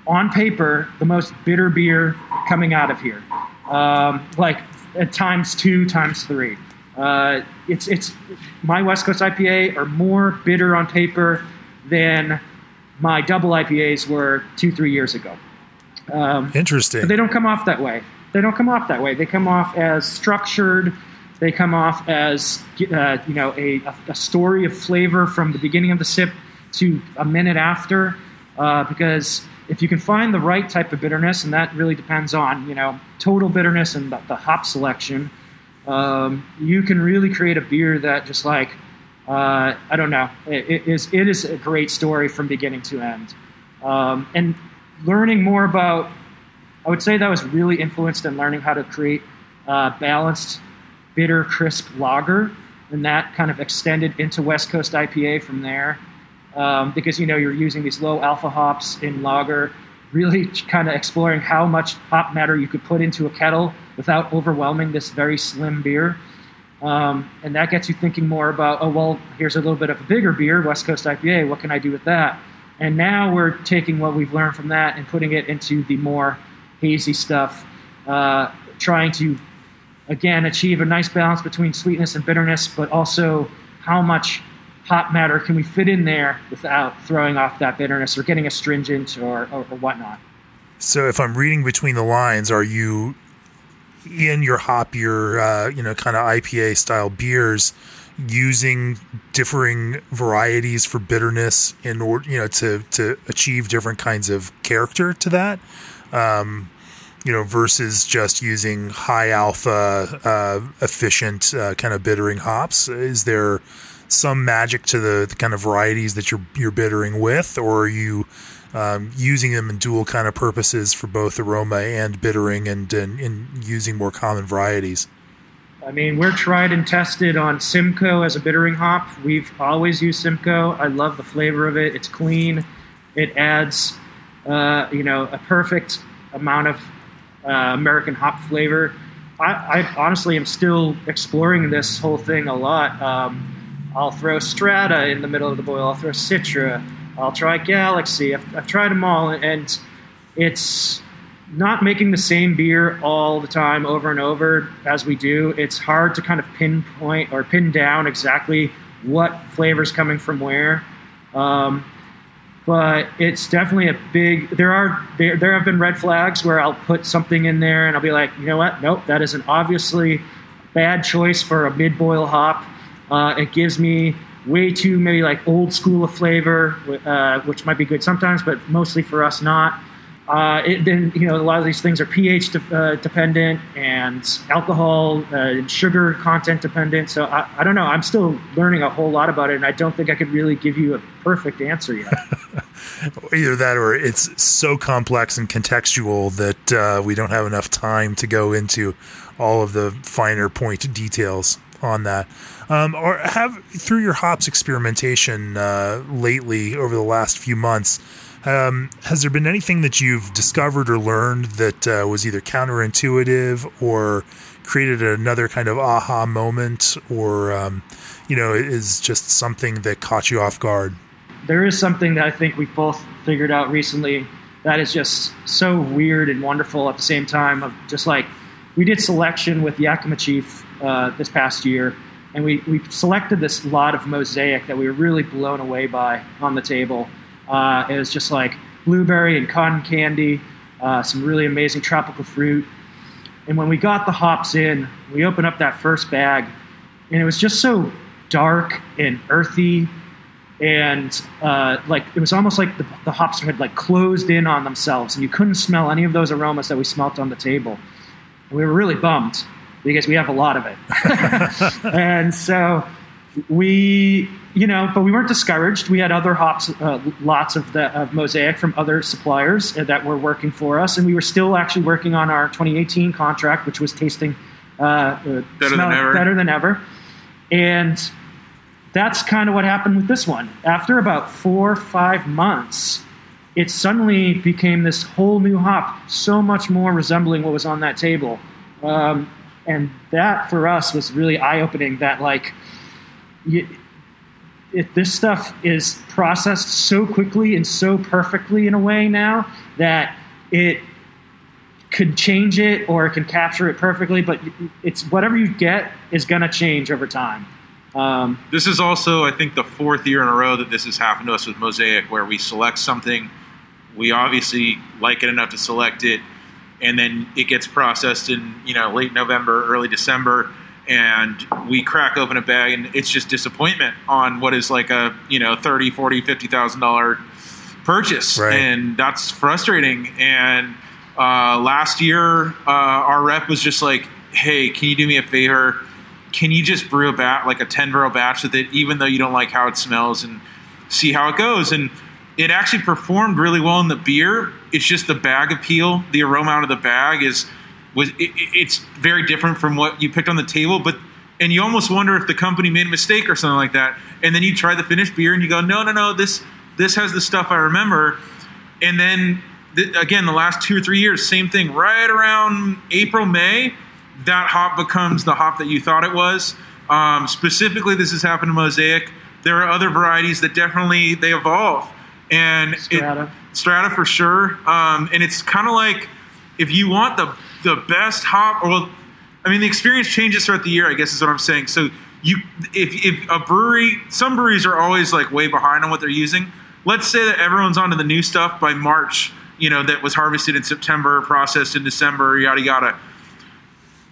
on paper, the most bitter beer coming out of here um, like at times two, times three. Uh, it's it's my West Coast IPA are more bitter on paper than my double IPAs were two three years ago. Um, Interesting. But they don't come off that way. They don't come off that way. They come off as structured. They come off as uh, you know a, a story of flavor from the beginning of the sip to a minute after, uh, because if you can find the right type of bitterness, and that really depends on you know total bitterness and the, the hop selection, um, you can really create a beer that just like uh, I don't know, it, it is it is a great story from beginning to end, um, and learning more about. I would say that was really influenced in learning how to create uh, balanced, bitter, crisp lager, and that kind of extended into West Coast IPA from there um, because you know you're using these low alpha hops in lager, really kind of exploring how much hop matter you could put into a kettle without overwhelming this very slim beer. Um, and that gets you thinking more about, oh, well, here's a little bit of a bigger beer, West Coast IPA. What can I do with that? And now we're taking what we've learned from that and putting it into the more hazy stuff, uh, trying to, again, achieve a nice balance between sweetness and bitterness, but also how much hop matter can we fit in there without throwing off that bitterness or getting astringent or, or, or whatnot. So, if I'm reading between the lines, are you in your hop, your uh, you know, kind of IPA style beers? using differing varieties for bitterness in order you know to to achieve different kinds of character to that um, you know versus just using high alpha uh, efficient uh, kind of bittering hops is there some magic to the, the, kind of varieties that you're you're bittering with or are you um, using them in dual kind of purposes for both aroma and bittering and, and, and using more common varieties I mean, we're tried and tested on Simcoe as a bittering hop. We've always used Simcoe. I love the flavor of it. It's clean. It adds, uh, you know, a perfect amount of uh, American hop flavor. I, I, honestly am still exploring this whole thing a lot. Um, I'll throw Strata in the middle of the boil. I'll throw Citra. I'll try Galaxy. I've, I've tried them all, and it's not making the same beer all the time over and over as we do, it's hard to kind of pinpoint or pin down exactly what flavors coming from where. Um, but it's definitely a big. There are there, there have been red flags where I'll put something in there and I'll be like, you know what? Nope, that is an obviously bad choice for a mid boil hop. Uh, it gives me way too maybe like old school of flavor, uh, which might be good sometimes, but mostly for us not. Uh, it, then you know a lot of these things are pH de- uh, dependent and alcohol uh, and sugar content dependent. So I, I, don't know. I'm still learning a whole lot about it, and I don't think I could really give you a perfect answer yet. Either that, or it's so complex and contextual that uh, we don't have enough time to go into all of the finer point details on that. Um, or have through your hops experimentation uh, lately over the last few months um, has there been anything that you've discovered or learned that uh, was either counterintuitive or created another kind of aha moment, or um, you know, is just something that caught you off guard? There is something that I think we've both figured out recently that is just so weird and wonderful at the same time. Of just like we did selection with Yakima Chief uh, this past year, and we we selected this lot of mosaic that we were really blown away by on the table uh, it was just like blueberry and cotton candy, uh, some really amazing tropical fruit. And when we got the hops in, we opened up that first bag, and it was just so dark and earthy, and uh, like it was almost like the, the, hops had like closed in on themselves, and you couldn't smell any of those aromas that we smelt on the table. And we were really bummed because we have a lot of it, and so we you know, but we weren't discouraged. We had other hops, uh, lots of the of mosaic from other suppliers that were working for us, and we were still actually working on our 2018 contract, which was tasting uh, uh, better than ever. Better than ever, and that's kind of what happened with this one. After about four or five months, it suddenly became this whole new hop, so much more resembling what was on that table, um, and that for us was really eye opening. That like. You, it, this stuff is processed so quickly and so perfectly in a way now that it could change it or it can capture it perfectly, but it's whatever you get is going to change over time. Um, this is also, I think, the fourth year in a row that this has happened to us with Mosaic, where we select something, we obviously like it enough to select it, and then it gets processed in you know late November, early December, and we crack open a bag and it's just disappointment on what is like a you know 30 40 50 thousand dollar purchase. Right. and that's frustrating. And uh, last year uh, our rep was just like hey can you do me a favor? Can you just brew a bat like a 10 barrel batch with it even though you don't like how it smells and see how it goes? And it actually performed really well in the beer it's just the bag appeal the aroma out of the bag is was it, it's very different from what you picked on the table, but and you almost wonder if the company made a mistake or something like that. And then you try the finished beer and you go, no, no, no, this this has the stuff I remember. And then th- again, the last two or three years, same thing. Right around April, May, that hop becomes the hop that you thought it was. Um, specifically, this has happened to Mosaic. There are other varieties that definitely they evolve, and Strata, it, Strata for sure. Um, and it's kind of like if you want the the best hop, well, I mean, the experience changes throughout the year. I guess is what I'm saying. So you if if a brewery, some breweries are always like way behind on what they're using. Let's say that everyone's onto the new stuff by March. You know that was harvested in September, processed in December, yada yada.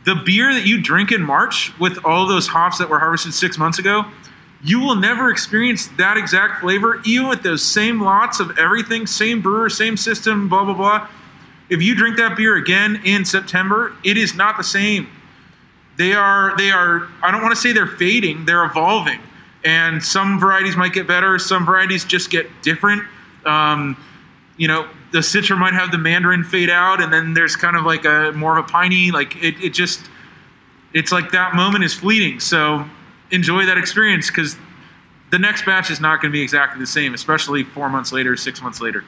The beer that you drink in March with all those hops that were harvested six months ago, you will never experience that exact flavor, even with those same lots of everything, same brewer, same system, blah blah blah. If you drink that beer again in September, it is not the same. They are they are I don't want to say they're fading, they're evolving. And some varieties might get better, some varieties just get different. Um, you know, the Citra might have the Mandarin fade out, and then there's kind of like a more of a piney. Like it, it just, it's like that moment is fleeting. So enjoy that experience because the next batch is not going to be exactly the same, especially four months later, six months later.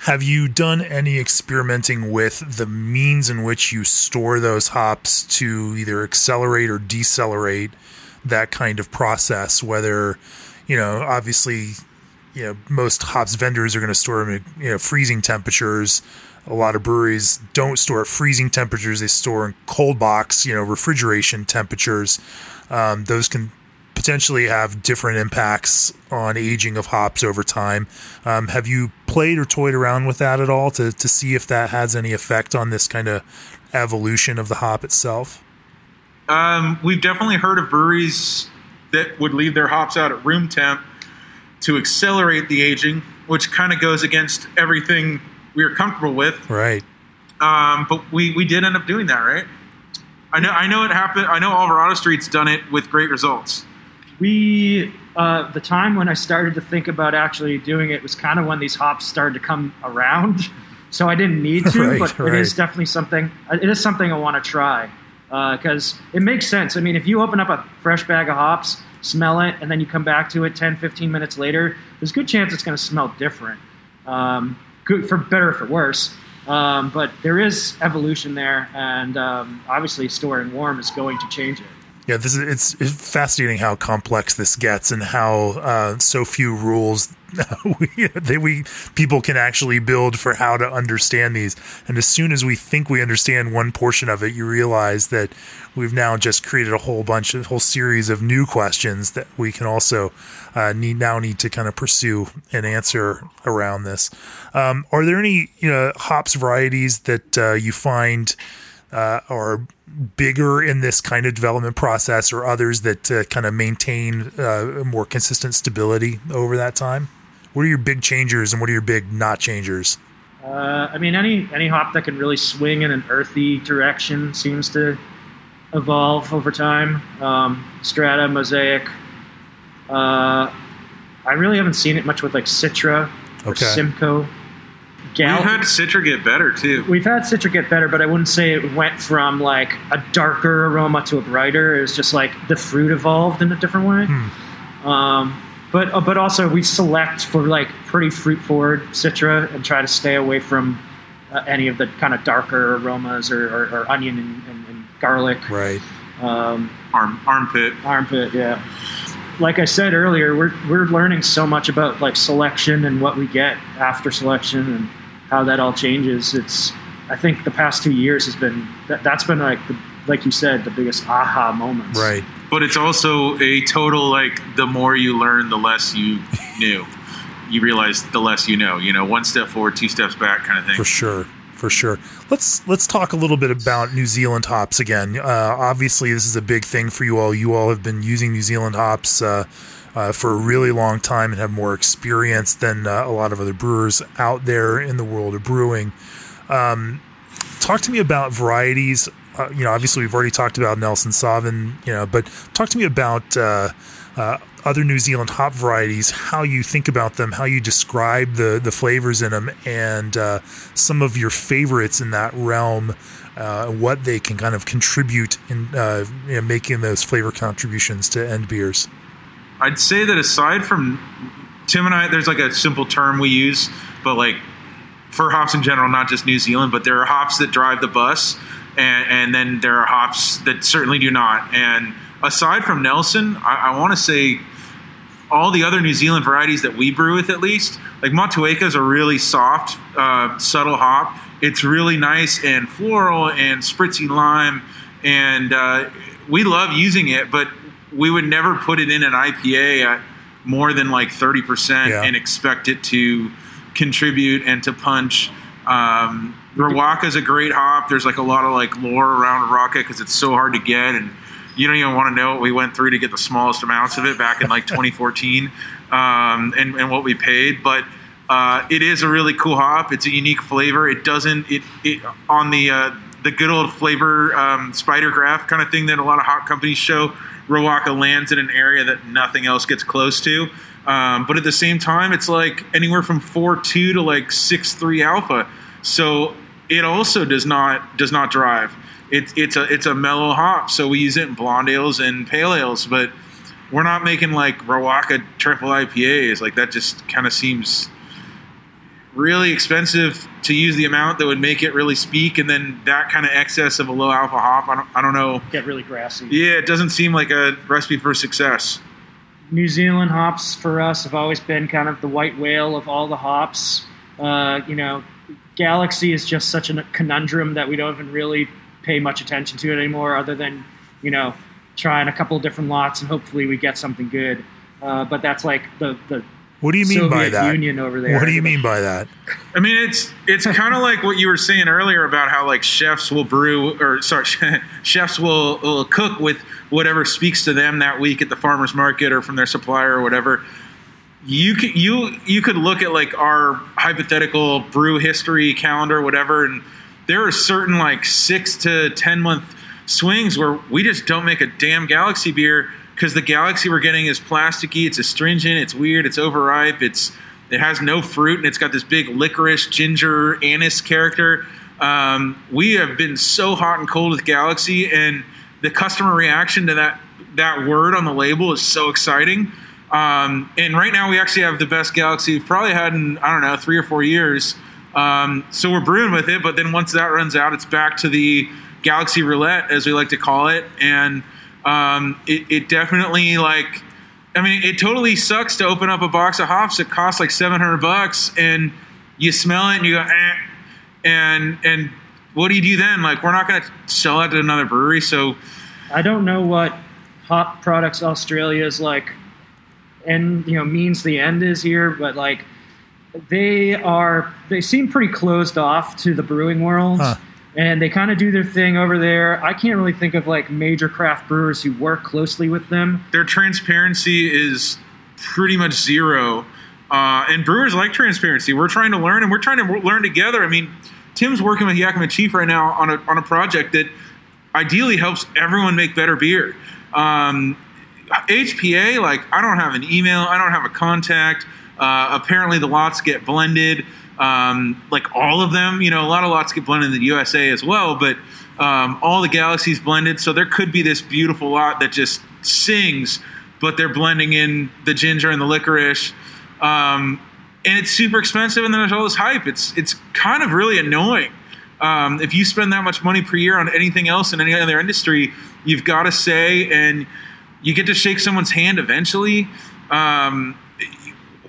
Have you done any experimenting with the means in which you store those hops to either accelerate or decelerate that kind of process? Whether, you know, obviously, you know, most hops vendors are going to store them at you know freezing temperatures. A lot of breweries don't store at freezing temperatures; they store in cold box, you know, refrigeration temperatures. Um, those can potentially have different impacts on aging of hops over time. Um, have you played or toyed around with that at all to, to see if that has any effect on this kind of evolution of the hop itself? Um, we've definitely heard of breweries that would leave their hops out at room temp to accelerate the aging, which kind of goes against everything we are comfortable with. Right. Um, but we, we did end up doing that, right? I know I know it happened. I know Alvarado Street's done it with great results. We uh, the time when I started to think about actually doing it was kind of when these hops started to come around. So I didn't need to, Right, but right. it is definitely something. It is something I want to try because it makes sense. I mean, if you open up a fresh bag of hops, smell it, and then you come back to it 10, 15 minutes later, there's a good chance it's going to smell different. Um, good for better or for worse. Um, but there is evolution there, and um, obviously storing warm is going to change it. Yeah, this is it's, fascinating how complex this gets and how uh, so few rules we, that we people can actually build for how to understand these. And as soon as we think we understand one portion of it, you realize that we've now just created a whole bunch, a whole series of new questions that we can also uh, need now need to kind of pursue and answer around this. Um, are there any you know hops varieties that uh, you find? uh, are bigger in this kind of development process, or others that uh, kind of maintain uh, more consistent stability over that time? What are your big changers and what are your big not changers? Uh, I mean, any any hop that can really swing in an earthy direction seems to evolve over time. Um, Strata, Mosaic. Uh, I really haven't seen it much with like Citra or Okay. Simcoe. Gal- We've had Citra get better too. We've had Citra get better, but I wouldn't say it went from like a darker aroma to a brighter. It was just like the fruit evolved in a different way. Um, but uh, but also we select for like pretty fruit forward Citra and try to stay away from uh, any of the kind of darker aromas or, or, or onion and, and, and garlic. Right. Um, Arm, armpit. armpit, yeah. Like I said earlier, we're we're learning so much about like selection and what we get after selection and how that all changes. It's I think the past two years has been that, that's been like the, like you said the biggest aha moments. Right. But it's also a total like the more you learn, the less you knew. You realize the less you know. You know, one step forward, two steps back, kind of thing. For sure. For sure. Let's let's talk a little bit about New Zealand hops again. Uh, obviously, this is a big thing for you all. You all have been using New Zealand hops uh, uh, for a really long time and have more experience than uh, a lot of other brewers out there in the world of brewing. Um, talk to me about varieties. Uh, you know, obviously we've already talked about Nelson Sauvin. You know, but talk to me about uh, uh, other New Zealand hop varieties. How you think about them, how you describe the the flavors in them, and uh, some of your favorites in that realm. Uh, what they can kind of contribute in you know, making those flavor contributions to end beers. I'd say that aside from Tim and I, there's like a simple term we use, but like for hops in general, not just New Zealand, but there are hops that drive the bus, and, and then there are hops that certainly do not. And aside from Nelson, I, I want to say all the other New Zealand varieties that we brew with, at least, like Motueka is a really soft, uh, subtle hop. It's really nice and floral and spritzy lime, and uh, we love using it. But we would never put it in an IPA at more than like 30% Yeah. and expect it to contribute and to punch. Um, Riwaka is a great hop. There's like a lot of like lore around Riwaka because it's so hard to get, and you don't even want to know what we went through to get the smallest amounts of it back in like 2014, um, and, and what we paid. But uh, it is a really cool hop. It's a unique flavor. It doesn't it, it on the uh, the good old flavor um, spider graph kind of thing that a lot of hop companies show. Riwaka lands in an area that nothing else gets close to. Um, but at the same time, it's like anywhere from four two to like six three alpha. So it also does not does not drive. It's it's a it's a mellow hop. So we use it in blonde ales and pale ales, but we're not making like Riwaka triple IPAs. Like that just kind of seems really expensive to use the amount that would make it really speak, and then that kind of excess of a low alpha hop. I don't I don't know. Get really grassy. Yeah, it doesn't seem like a recipe for success. New Zealand hops for us have always been kind of the white whale of all the hops. Uh, you know, Galaxy is just such a conundrum that we don't even really pay much attention to it anymore, other than you know trying a couple different lots and hopefully we get something good. Uh, but that's like the the What do you mean Soviet by that? Union over there. What do you mean by that? I mean, it's it's kind of like what you were saying earlier about how like chefs will brew or sorry, chefs will, will cook with whatever speaks to them that week at the farmers market or from their supplier or whatever. You could you you could look at like our hypothetical brew history calendar, whatever, and there are certain like six to ten month swings where we just don't make a damn Galaxy beer because the Galaxy we're getting is plasticky, it's astringent, it's weird, it's overripe, it's it has no fruit, and it's got this big licorice, ginger, anise character. Um, we have been so hot and cold with Galaxy, and the customer reaction to that that word on the label is so exciting. Um, and right now, we actually have the best Galaxy we've probably had in I don't know three or four years. Um, so we're brewing with it, but then once that runs out, it's back to the Galaxy Roulette, as we like to call it, and um, it, it definitely like. I mean, it totally sucks to open up a box of hops that costs like seven hundred bucks, and you smell it and you go, eh, and and what do you do then? Like, we're not going to sell it to another brewery, so I don't know what Hop Products Australia is like, and you know means the end is here, but like they are they seem pretty closed off to the brewing world. Huh. And they kind of do their thing over there. I can't really think of like major craft brewers who work closely with them. their transparency is pretty much zero. Uh, and brewers like transparency. We're trying to learn, and we're trying to learn together. I mean, Tim's working with Yakima Chief right now on a on a project that ideally helps everyone make better beer. Um, HPA, like I don't have an email, I don't have a contact. Uh, apparently, the lots get blended. Um, like all of them, you know, a lot of lots get blended in the USA as well, but um, all the galaxies blended. So there could be this beautiful lot that just sings, but they're blending in the ginger and the licorice. Um, and it's super expensive, and then there's all this hype. It's it's kind of really annoying. Um, if you spend that much money per year on anything else in any other industry, you've got to say, and you get to shake someone's hand eventually. Um,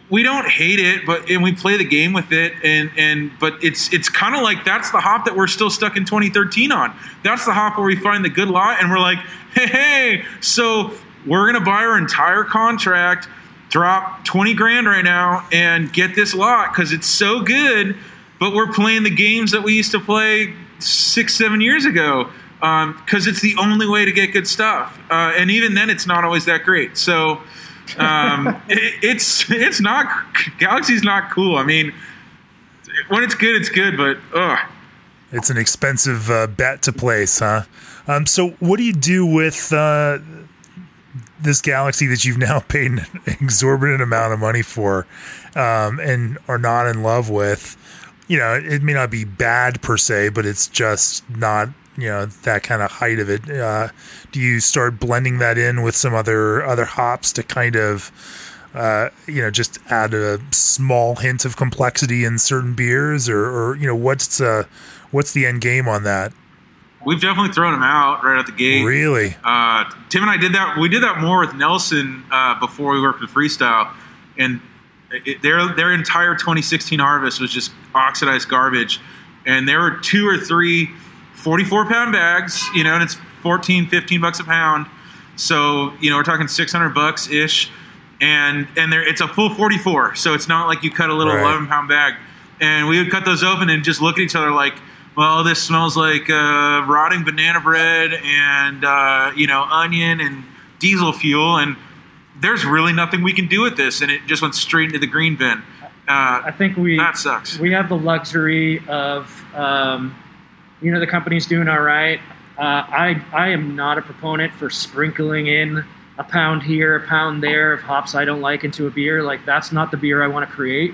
we don't hate it, but and we play the game with it, and and but it's it's kind of like that's the hop that we're still stuck in 2013 on. That's the hop where we find the good lot, and we're like, hey, hey, so we're gonna buy our entire contract, drop 20 grand right now, and get this lot because it's so good. But we're playing the games that we used to play six, seven years ago because it's the only way to get good stuff, uh, and even then, it's not always that great. So um, it, it's it's not Galaxy's not cool. I mean, when it's good, it's good, but ugh. It's an expensive uh, bet to place, huh? Um, so, what do you do with uh, this galaxy that you've now paid an exorbitant amount of money for um, and are not in love with? You know, it may not be bad per se, but it's just not you know that kind of height of it. Uh, do you start blending that in with some other other hops to kind of uh, you know, just add a small hint of complexity in certain beers, or, or you know, what's uh, what's the end game on that? We've definitely thrown them out right out the gate. Really? Uh, Tim and I did that. We did that more with Nelson uh, before we worked with Freestyle, and it, their their entire 2016 harvest was just oxidized garbage. And there were two or three 44 pound bags, you know, and it's 14, 15 bucks a pound. So you know we're talking 600 bucks ish, and and there it's a full 44. So it's not like you cut a little Right. 11 pound bag. And we would cut those open and just look at each other like, well, this smells like uh, rotting banana bread and uh, you know onion and diesel fuel, and there's really nothing we can do with this, and it just went straight into the green bin. Uh, I think we that sucks. we have the luxury of um, you know the company's doing all right. Uh, I I am not a proponent for sprinkling in a pound here, a pound there of hops I don't like into a beer. Like that's not the beer I want to create.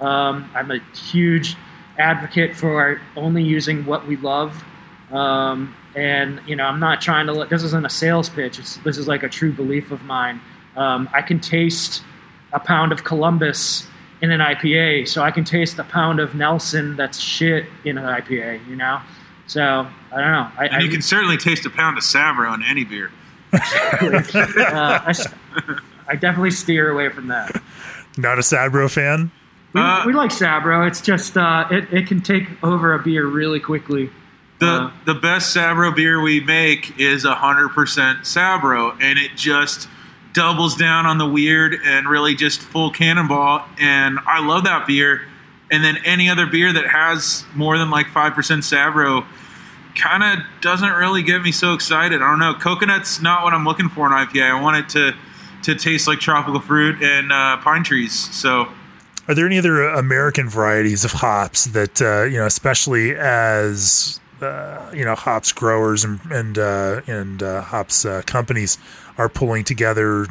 Um, I'm a huge advocate for only using what we love. Um, and you know, I'm not trying to. This isn't a sales pitch. It's, this is like a true belief of mine. Um, I can taste a pound of Columbus in an IPA, so I can taste a pound of Nelson that's shit in an IPA. You know, so I don't know. I, and I, you can certainly taste a pound of Sabro in any beer. uh, I, s- I definitely steer away from that. Not a Sabro fan. We, Uh, we like Sabro. It's just uh, it, it can take over a beer really quickly. The Uh, the best Sabro beer we make is 100% Sabro, and it just doubles down on the weird and really just full cannonball. And I love that beer. And then any other beer that has more than like 5% Sabro kind of doesn't really get me so excited. I don't know. Coconut's not what I'm looking for in IPA. I want it to to taste like tropical fruit and uh, pine trees. So Are there any other American varieties of hops that uh, you know, especially as uh, you know, hops growers and and uh, and uh, hops uh, companies are pulling together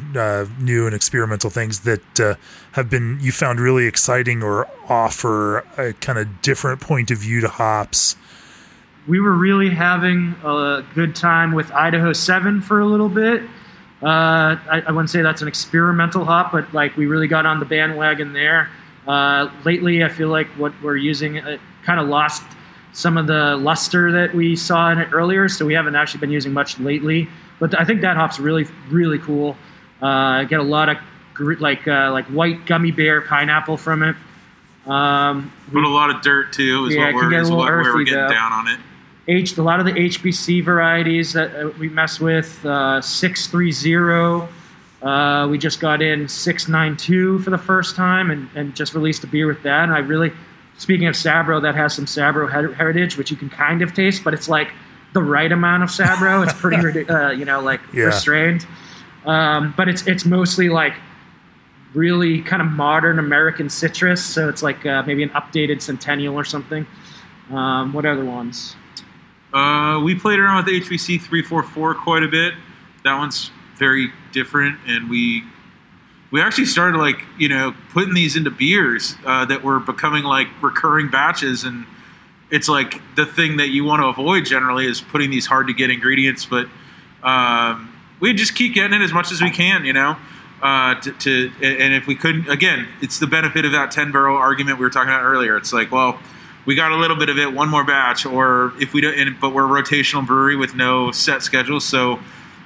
new and experimental things that have been you found really exciting or offer a kind of different point of view to hops? We were really having a good time with Idaho 7 for a little bit. Uh, I, I wouldn't say that's an experimental hop, but like we really got on the bandwagon there. Uh, lately, I feel like what we're using uh, kind of lost some of the luster that we saw in it earlier, so we haven't actually been using much lately. But I think that hop's really, really cool. Uh, I get a lot of gr- like uh, like white gummy bear pineapple from it. Um, put a lot of dirt too is Yeah, what we're is what we're getting though. down on it. H, a lot of the HBC varieties that uh, we mess with, uh, 630. Uh, we just got in 692 for the first time and, and just released a beer with that. And I really, speaking of Sabro, that has some Sabro her- heritage, which you can kind of taste, but it's like the right amount of Sabro. It's pretty, uh, you know, like Yeah. restrained. Um, but it's it's mostly like really kind of modern American citrus. So it's like uh, maybe an updated Centennial or something. Um, what other ones? Uh, we played around with HBC 344 quite a bit. That one's very different, and we we actually started like you know putting these into beers uh, that were becoming like recurring batches, and it's like the thing that you want to avoid generally is putting these hard to get ingredients, but um, we just keep getting it as much as we can, you know. Uh, to, to and if we couldn't, again, it's the benefit of that ten barrel argument we were talking about earlier. It's like, well, we got a little bit of it, one more batch, or if we don't, and, but we're a rotational brewery with no set schedule, so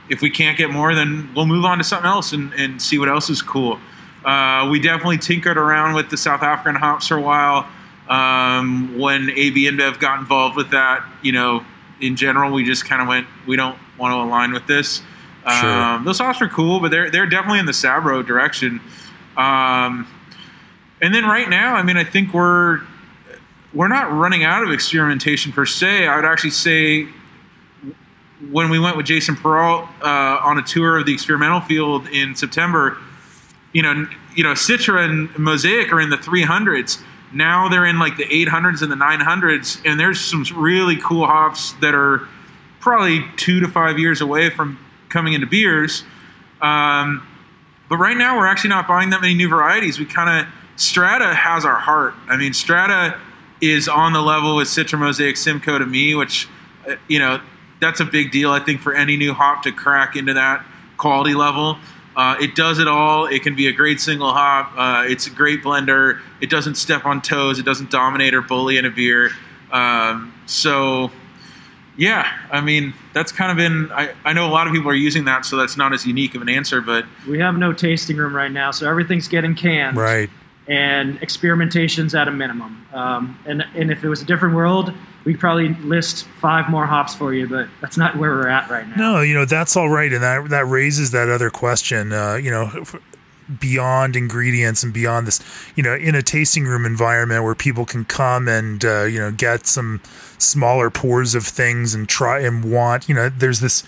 if we can't get more, then we'll move on to something else and, and see what else is cool. Uh, we definitely tinkered around with the South African hops for a while. Um, when AB InBev got involved with that, you know, in general, we just kind of went, we don't want to align with this. Sure. Um, those hops are cool, but they're they're definitely in the Sabro direction. Um, and then right now, I mean, I think we're we're not running out of experimentation per se. I would actually say when we went with Jason Perrault uh, on a tour of the experimental field in September, you know, you know, Citra and Mosaic are in the 300s. Now they're in like the 800s and the 900s, and there's some really cool hops that are probably two to five years away from coming into beers. Um, but right now, we're actually not buying that many new varieties. We kind of Strata has our heart. I mean, Strata is on the level with Citra Mosaic Simcoe to me, which uh, you know that's a big deal. I think for any new hop to crack into that quality level. Uh, it does it all. It can be a great single hop. Uh, it's a great blender. It doesn't step on toes. It doesn't dominate or bully in a beer. Um, so, yeah, I mean, that's kind of been. I, I know a lot of people are using that, so that's not as unique of an answer, but We have no tasting room right now, so everything's getting canned. Right. And experimentations at a minimum. Um, and and if it was a different world, we'd probably list five more hops for you, but that's not where we're at right now. No, you know that's all right, and that that raises that other question. Uh, you know, beyond ingredients and beyond this, you know, in a tasting room environment where people can come and uh, you know get some smaller pours of things and try and want, you know, there's this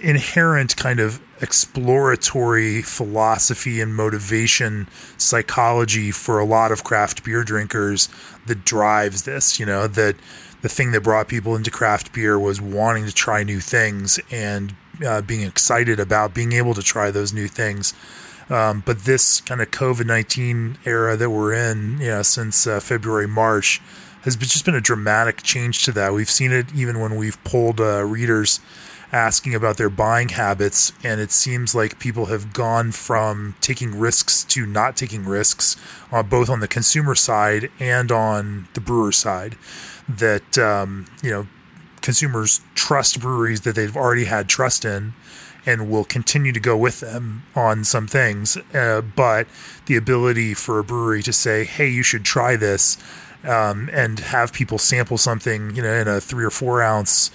inherent kind of exploratory philosophy and motivation psychology for a lot of craft beer drinkers that drives this you know that the thing that brought people into craft beer was wanting to try new things and uh, being excited about being able to try those new things um, but this kind of COVID 19 era that we're in, you know, since uh, February, March, has just been a dramatic change to that. We've seen it even when we've polled uh, readers asking about their buying habits, and it seems like people have gone from taking risks to not taking risks, uh, both on the consumer side and on the brewer side. That um, you know, consumers trust breweries that they've already had trust in, and will continue to go with them on some things. Uh, but the ability for a brewery to say, "Hey, you should try this," um, and have people sample something, you know, in a three or four ounce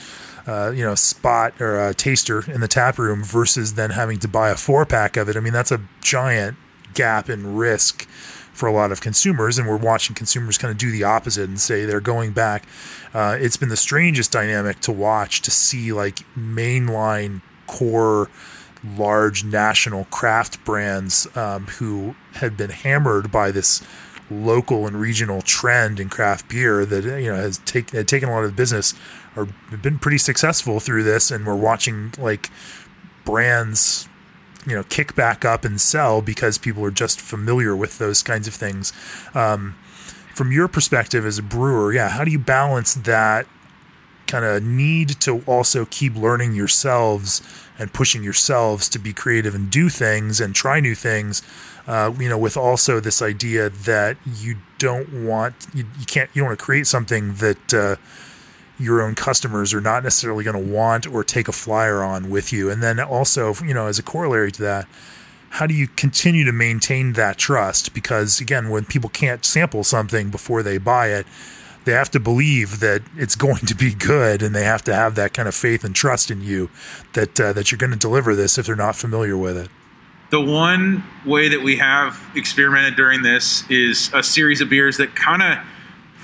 uh, you know, spot or a taster in the tap room versus then having to buy a four pack of it. I mean, that's a giant gap in risk for a lot of consumers, and we're watching consumers kind of do the opposite and say they're going back. Uh, it's been the strangest dynamic to watch to see like mainline core large national craft brands um, who had been hammered by this local and regional trend in craft beer that you know has take, taken a lot of business or been pretty successful through this, and we're watching like brands you know kick back up and sell because people are just familiar with those kinds of things. Um, from your perspective as a brewer, yeah, how do you balance that kind of need to also keep learning yourselves and pushing yourselves to be creative and do things and try new things? Uh, you know, with also this idea that you don't want you, you can't you don't want to create something that uh, your own customers are not necessarily going to want or take a flyer on with you. And then also, you know, as a corollary to that, how do you continue to maintain that trust? Because again, when people can't sample something before they buy it, they have to believe that it's going to be good, and they have to have that kind of faith and trust in you that uh, that you're going to deliver this if they're not familiar with it. The one way that we have experimented during this is a series of beers that kind of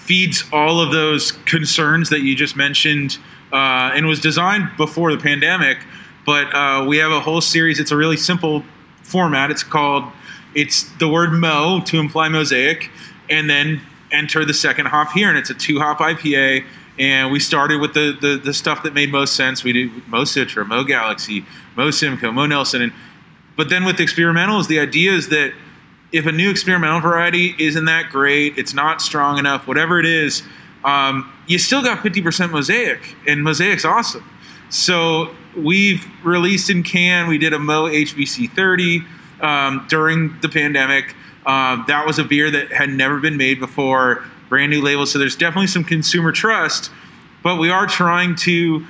feeds all of those concerns that you just mentioned uh, and was designed before the pandemic. But uh, we have a whole series. It's a really simple format. It's called it's the word mo to imply mosaic, and then enter the second hop here, and it's a two hop IPA. And we started with the, the, the stuff that made most sense. We did Mo Citra, Mo Galaxy, Mo Simcoe, Mo Nelson, and but then with the experimentals, the idea is that if a new experimental variety isn't that great, it's not strong enough, whatever it is, um, you still got 50% mosaic, and mosaic's awesome. So we've released in can. We did a Mo HBC 30 um, during the pandemic. Uh, that was a beer that had never been made before, brand new label. So there's definitely some consumer trust, but we are trying to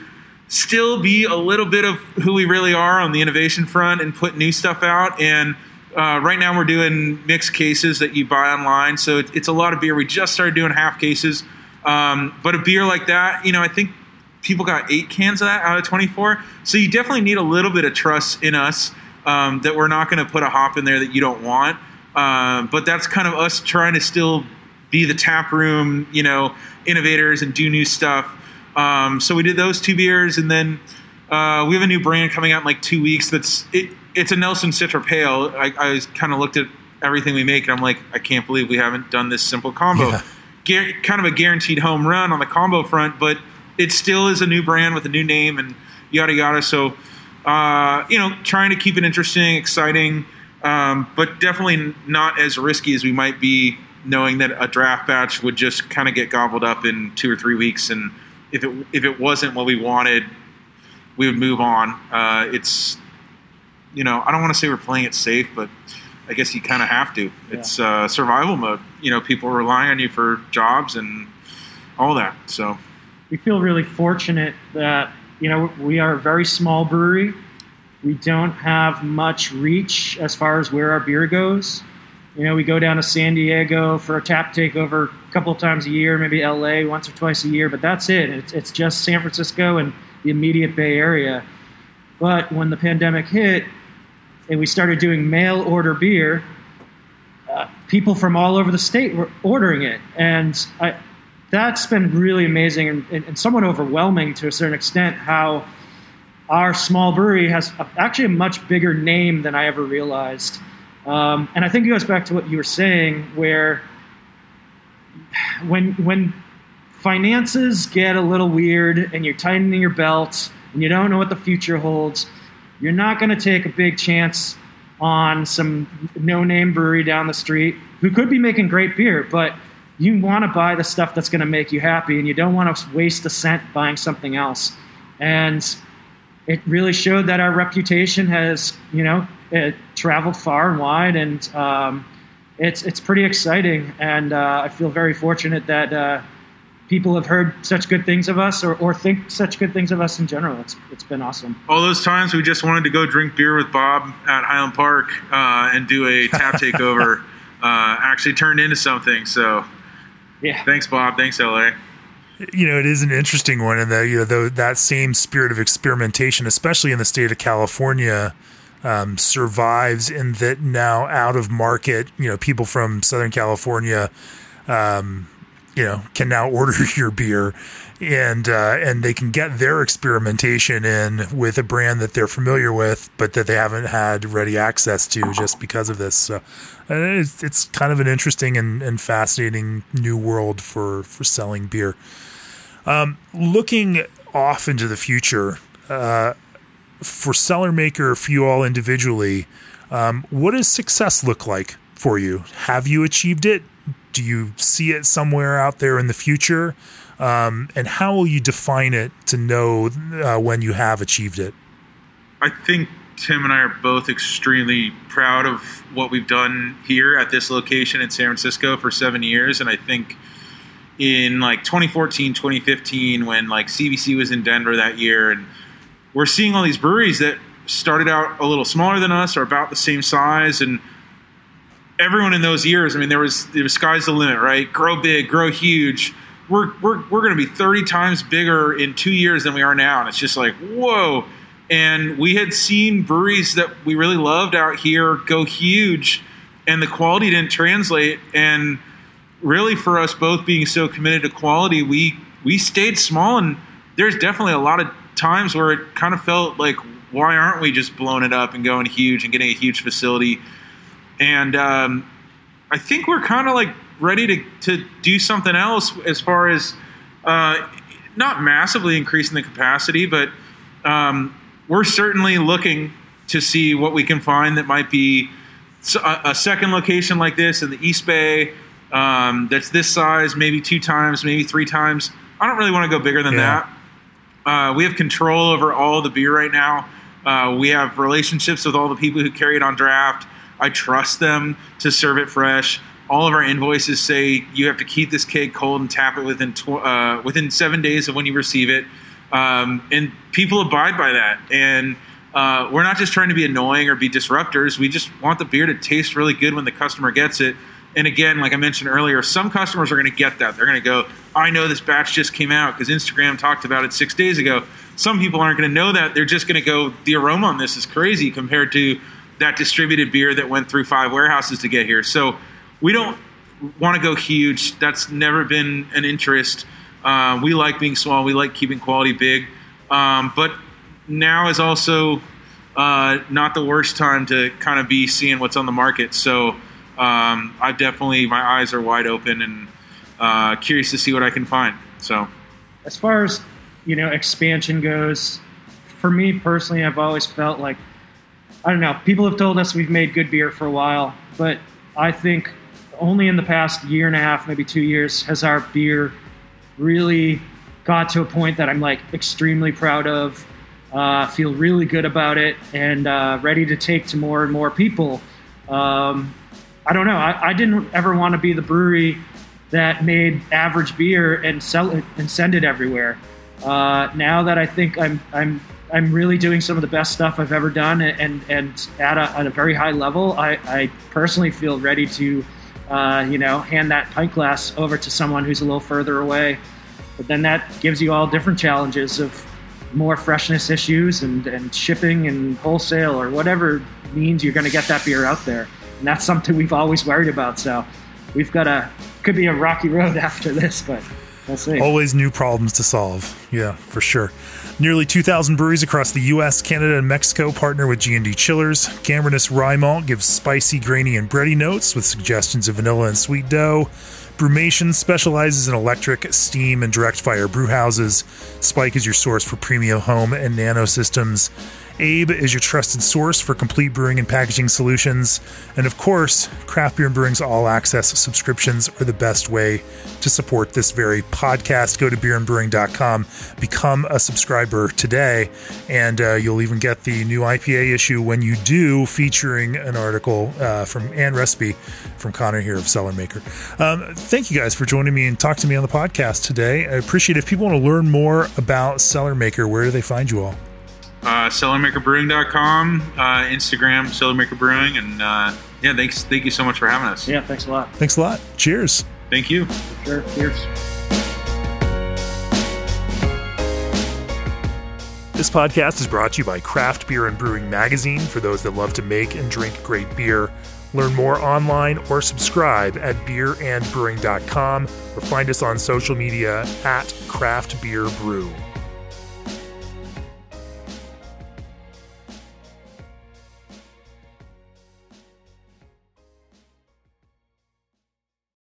still be a little bit of who we really are on the innovation front and put new stuff out. And uh, right now we're doing mixed cases that you buy online, so it, it's a lot of beer. We just started doing half cases, um, but a beer like that, you know, I think people got eight cans of that out of 24. So you definitely need a little bit of trust in us um, that we're not going to put a hop in there that you don't want. Uh, but that's kind of us trying to still be the tap room, you know, innovators and do new stuff. Um, so we did those two beers, and then uh, we have a new brand coming out in like two weeks. That's it, it's a Nelson Citra Pale. I, I kind of looked at everything we make, and I'm like, I can't believe we haven't done this simple combo. Yeah. Gar- kind of a guaranteed home run on the combo front, but it still is a new brand with a new name and yada yada. So, uh, you know, trying to keep it interesting, exciting, um, but definitely not as risky as we might be knowing that a draft batch would just kind of get gobbled up in two or three weeks. And if it if it wasn't what we wanted, we would move on. Uh, it's you know, I don't want to say we're playing it safe, but I guess you kind of have to. It's uh, survival mode. You know, people relying on you for jobs and all that. So we feel really fortunate that you know we are a very small brewery. We don't have much reach as far as where our beer goes. You know, we go down to San Diego for a tap takeover a couple of times a year, maybe LA once or twice a year, but that's it. It's, it's just San Francisco and the immediate Bay Area. But when the pandemic hit and we started doing mail order beer, uh, people from all over the state were ordering it. And I, that's been really amazing and, and, somewhat overwhelming to a certain extent how our small brewery has a, actually a much bigger name than I ever realized. Um, and I think it goes back to what you were saying, where when when finances get a little weird and you're tightening your belt and you don't know what the future holds, you're not going to take a big chance on some no-name brewery down the street who could be making great beer, but you want to buy the stuff that's going to make you happy, and you don't want to waste a cent buying something else. And it really showed that our reputation has, you know, it traveled far and wide, and um, it's it's pretty exciting. And uh, I feel very fortunate that uh, people have heard such good things of us, or, or think such good things of us in general. It's it's been awesome. All those times we just wanted to go drink beer with Bob at Highland Park uh, and do a tap takeover uh, actually turned into something. So, yeah, thanks, Bob. Thanks, LA you know, it is an interesting one, and that you know the, that same spirit of experimentation, especially in the state of California, um, survives in that now out of market, you know, people from Southern California, um, you know, can now order your beer, and uh, and they can get their experimentation in with a brand that they're familiar with, but that they haven't had ready access to just because of this. So uh, it's, it's kind of an interesting and, and fascinating new world for for selling beer. Um, looking off into the future, uh, for Cellarmaker, for you all individually, um, what does success look like for you? Have you achieved it? Do you see it somewhere out there in the future? Um, and how will you define it to know uh, when you have achieved it? I think Tim and I are both extremely proud of what we've done here at this location in San Francisco for seven years. And I think in like 2014, 2015, when like CBC was in Denver that year, and we're seeing all these breweries that started out a little smaller than us or about the same size, and everyone in those years, I mean, there was the sky's the limit, right? Grow big, grow huge. We're we're we're going to be 30 times bigger in two years than we are now, and it's just like whoa. And we had seen breweries that we really loved out here go huge, and the quality didn't translate, and really for us both being so committed to quality, we we stayed small, and there's definitely a lot of times where it kind of felt like, why aren't we just blowing it up and going huge and getting a huge facility? And um, I think we're kind of like ready to to do something else as far as uh, not massively increasing the capacity, but um, we're certainly looking to see what we can find that might be a, a second location like this in the East Bay um, that's this size, maybe two times, maybe three times. I don't really want to go bigger than yeah. that. Uh, we have control over all the beer right now. Uh, we have relationships with all the people who carry it on draft. I trust them to serve it fresh. All of our invoices say you have to keep this cake cold and tap it within tw- uh, within seven days of when you receive it, um, and people abide by that. And uh, we're not just trying to be annoying or be disruptors. We just want the beer to taste really good when the customer gets it and again, like I mentioned earlier, some customers are going to get that. They're going to go, I know this batch just came out because Instagram talked about it six days ago. Some people aren't going to know that. They're just going to go, the aroma on this is crazy compared to that distributed beer that went through five warehouses to get here. So we don't want to go huge. That's never been an interest. Uh, we like being small. We like keeping quality big. Um, but now is also uh, not the worst time to kind of be seeing what's on the market. So um, I definitely my eyes are wide open and uh, curious to see what I can find. So, as far as you know, expansion goes, for me personally, I've always felt like I don't know. People have told us we've made good beer for a while, but I think only in the past year and a half, maybe two years, has our beer really got to a point that I'm like extremely proud of. Uh, feel really good about it and uh, ready to take to more and more people. Um, I don't know. I, I didn't ever want to be the brewery that made average beer and sell it and send it everywhere. Uh, now that I think I'm I'm I'm really doing some of the best stuff I've ever done, and and at a, at a very high level. I, I personally feel ready to, uh, you know, hand that pint glass over to someone who's a little further away. But then that gives you all different challenges of more freshness issues and, and shipping and wholesale or whatever means you're going to get that beer out there. And that's something we've always worried about. So we've got a could be a rocky road after this, but we'll. Always new problems to solve. Yeah, for sure. Nearly 2,000 breweries across the U.S., Canada, and Mexico partner with G&D Chillers. Gambrinus Rye Malt gives spicy, grainy, and bready notes with suggestions of vanilla and sweet dough. Brewmation specializes in electric, steam, and direct fire brew houses. Spike is your source for premium home and nano systems. Abe is your trusted source for complete brewing and packaging solutions. And of course, Craft Beer and Brewing's all access subscriptions are the best way to support this very podcast. Go to beerandbrewing.com, become a subscriber today, and uh, you'll even get the new IPA issue when you do, featuring an article uh, from Ann Recipe from Connor here of Cellarmaker. Um, thank you guys for joining me and talking to me on the podcast today. I appreciate it. If people want to learn more about Cellarmaker, where do they find you all? Uh, cellarmakerbrewing.com, uh, Instagram, Cellarmaker Brewing, and uh, yeah, thanks, thank you so much for having us. Yeah, thanks a lot. Thanks a lot. Cheers. Thank you. Sure. Cheers. This podcast is brought to you by Craft Beer and Brewing Magazine for those that love to make and drink great beer. Learn more online or subscribe at beerandbrewing.com or find us on social media at Craft Beer Brew.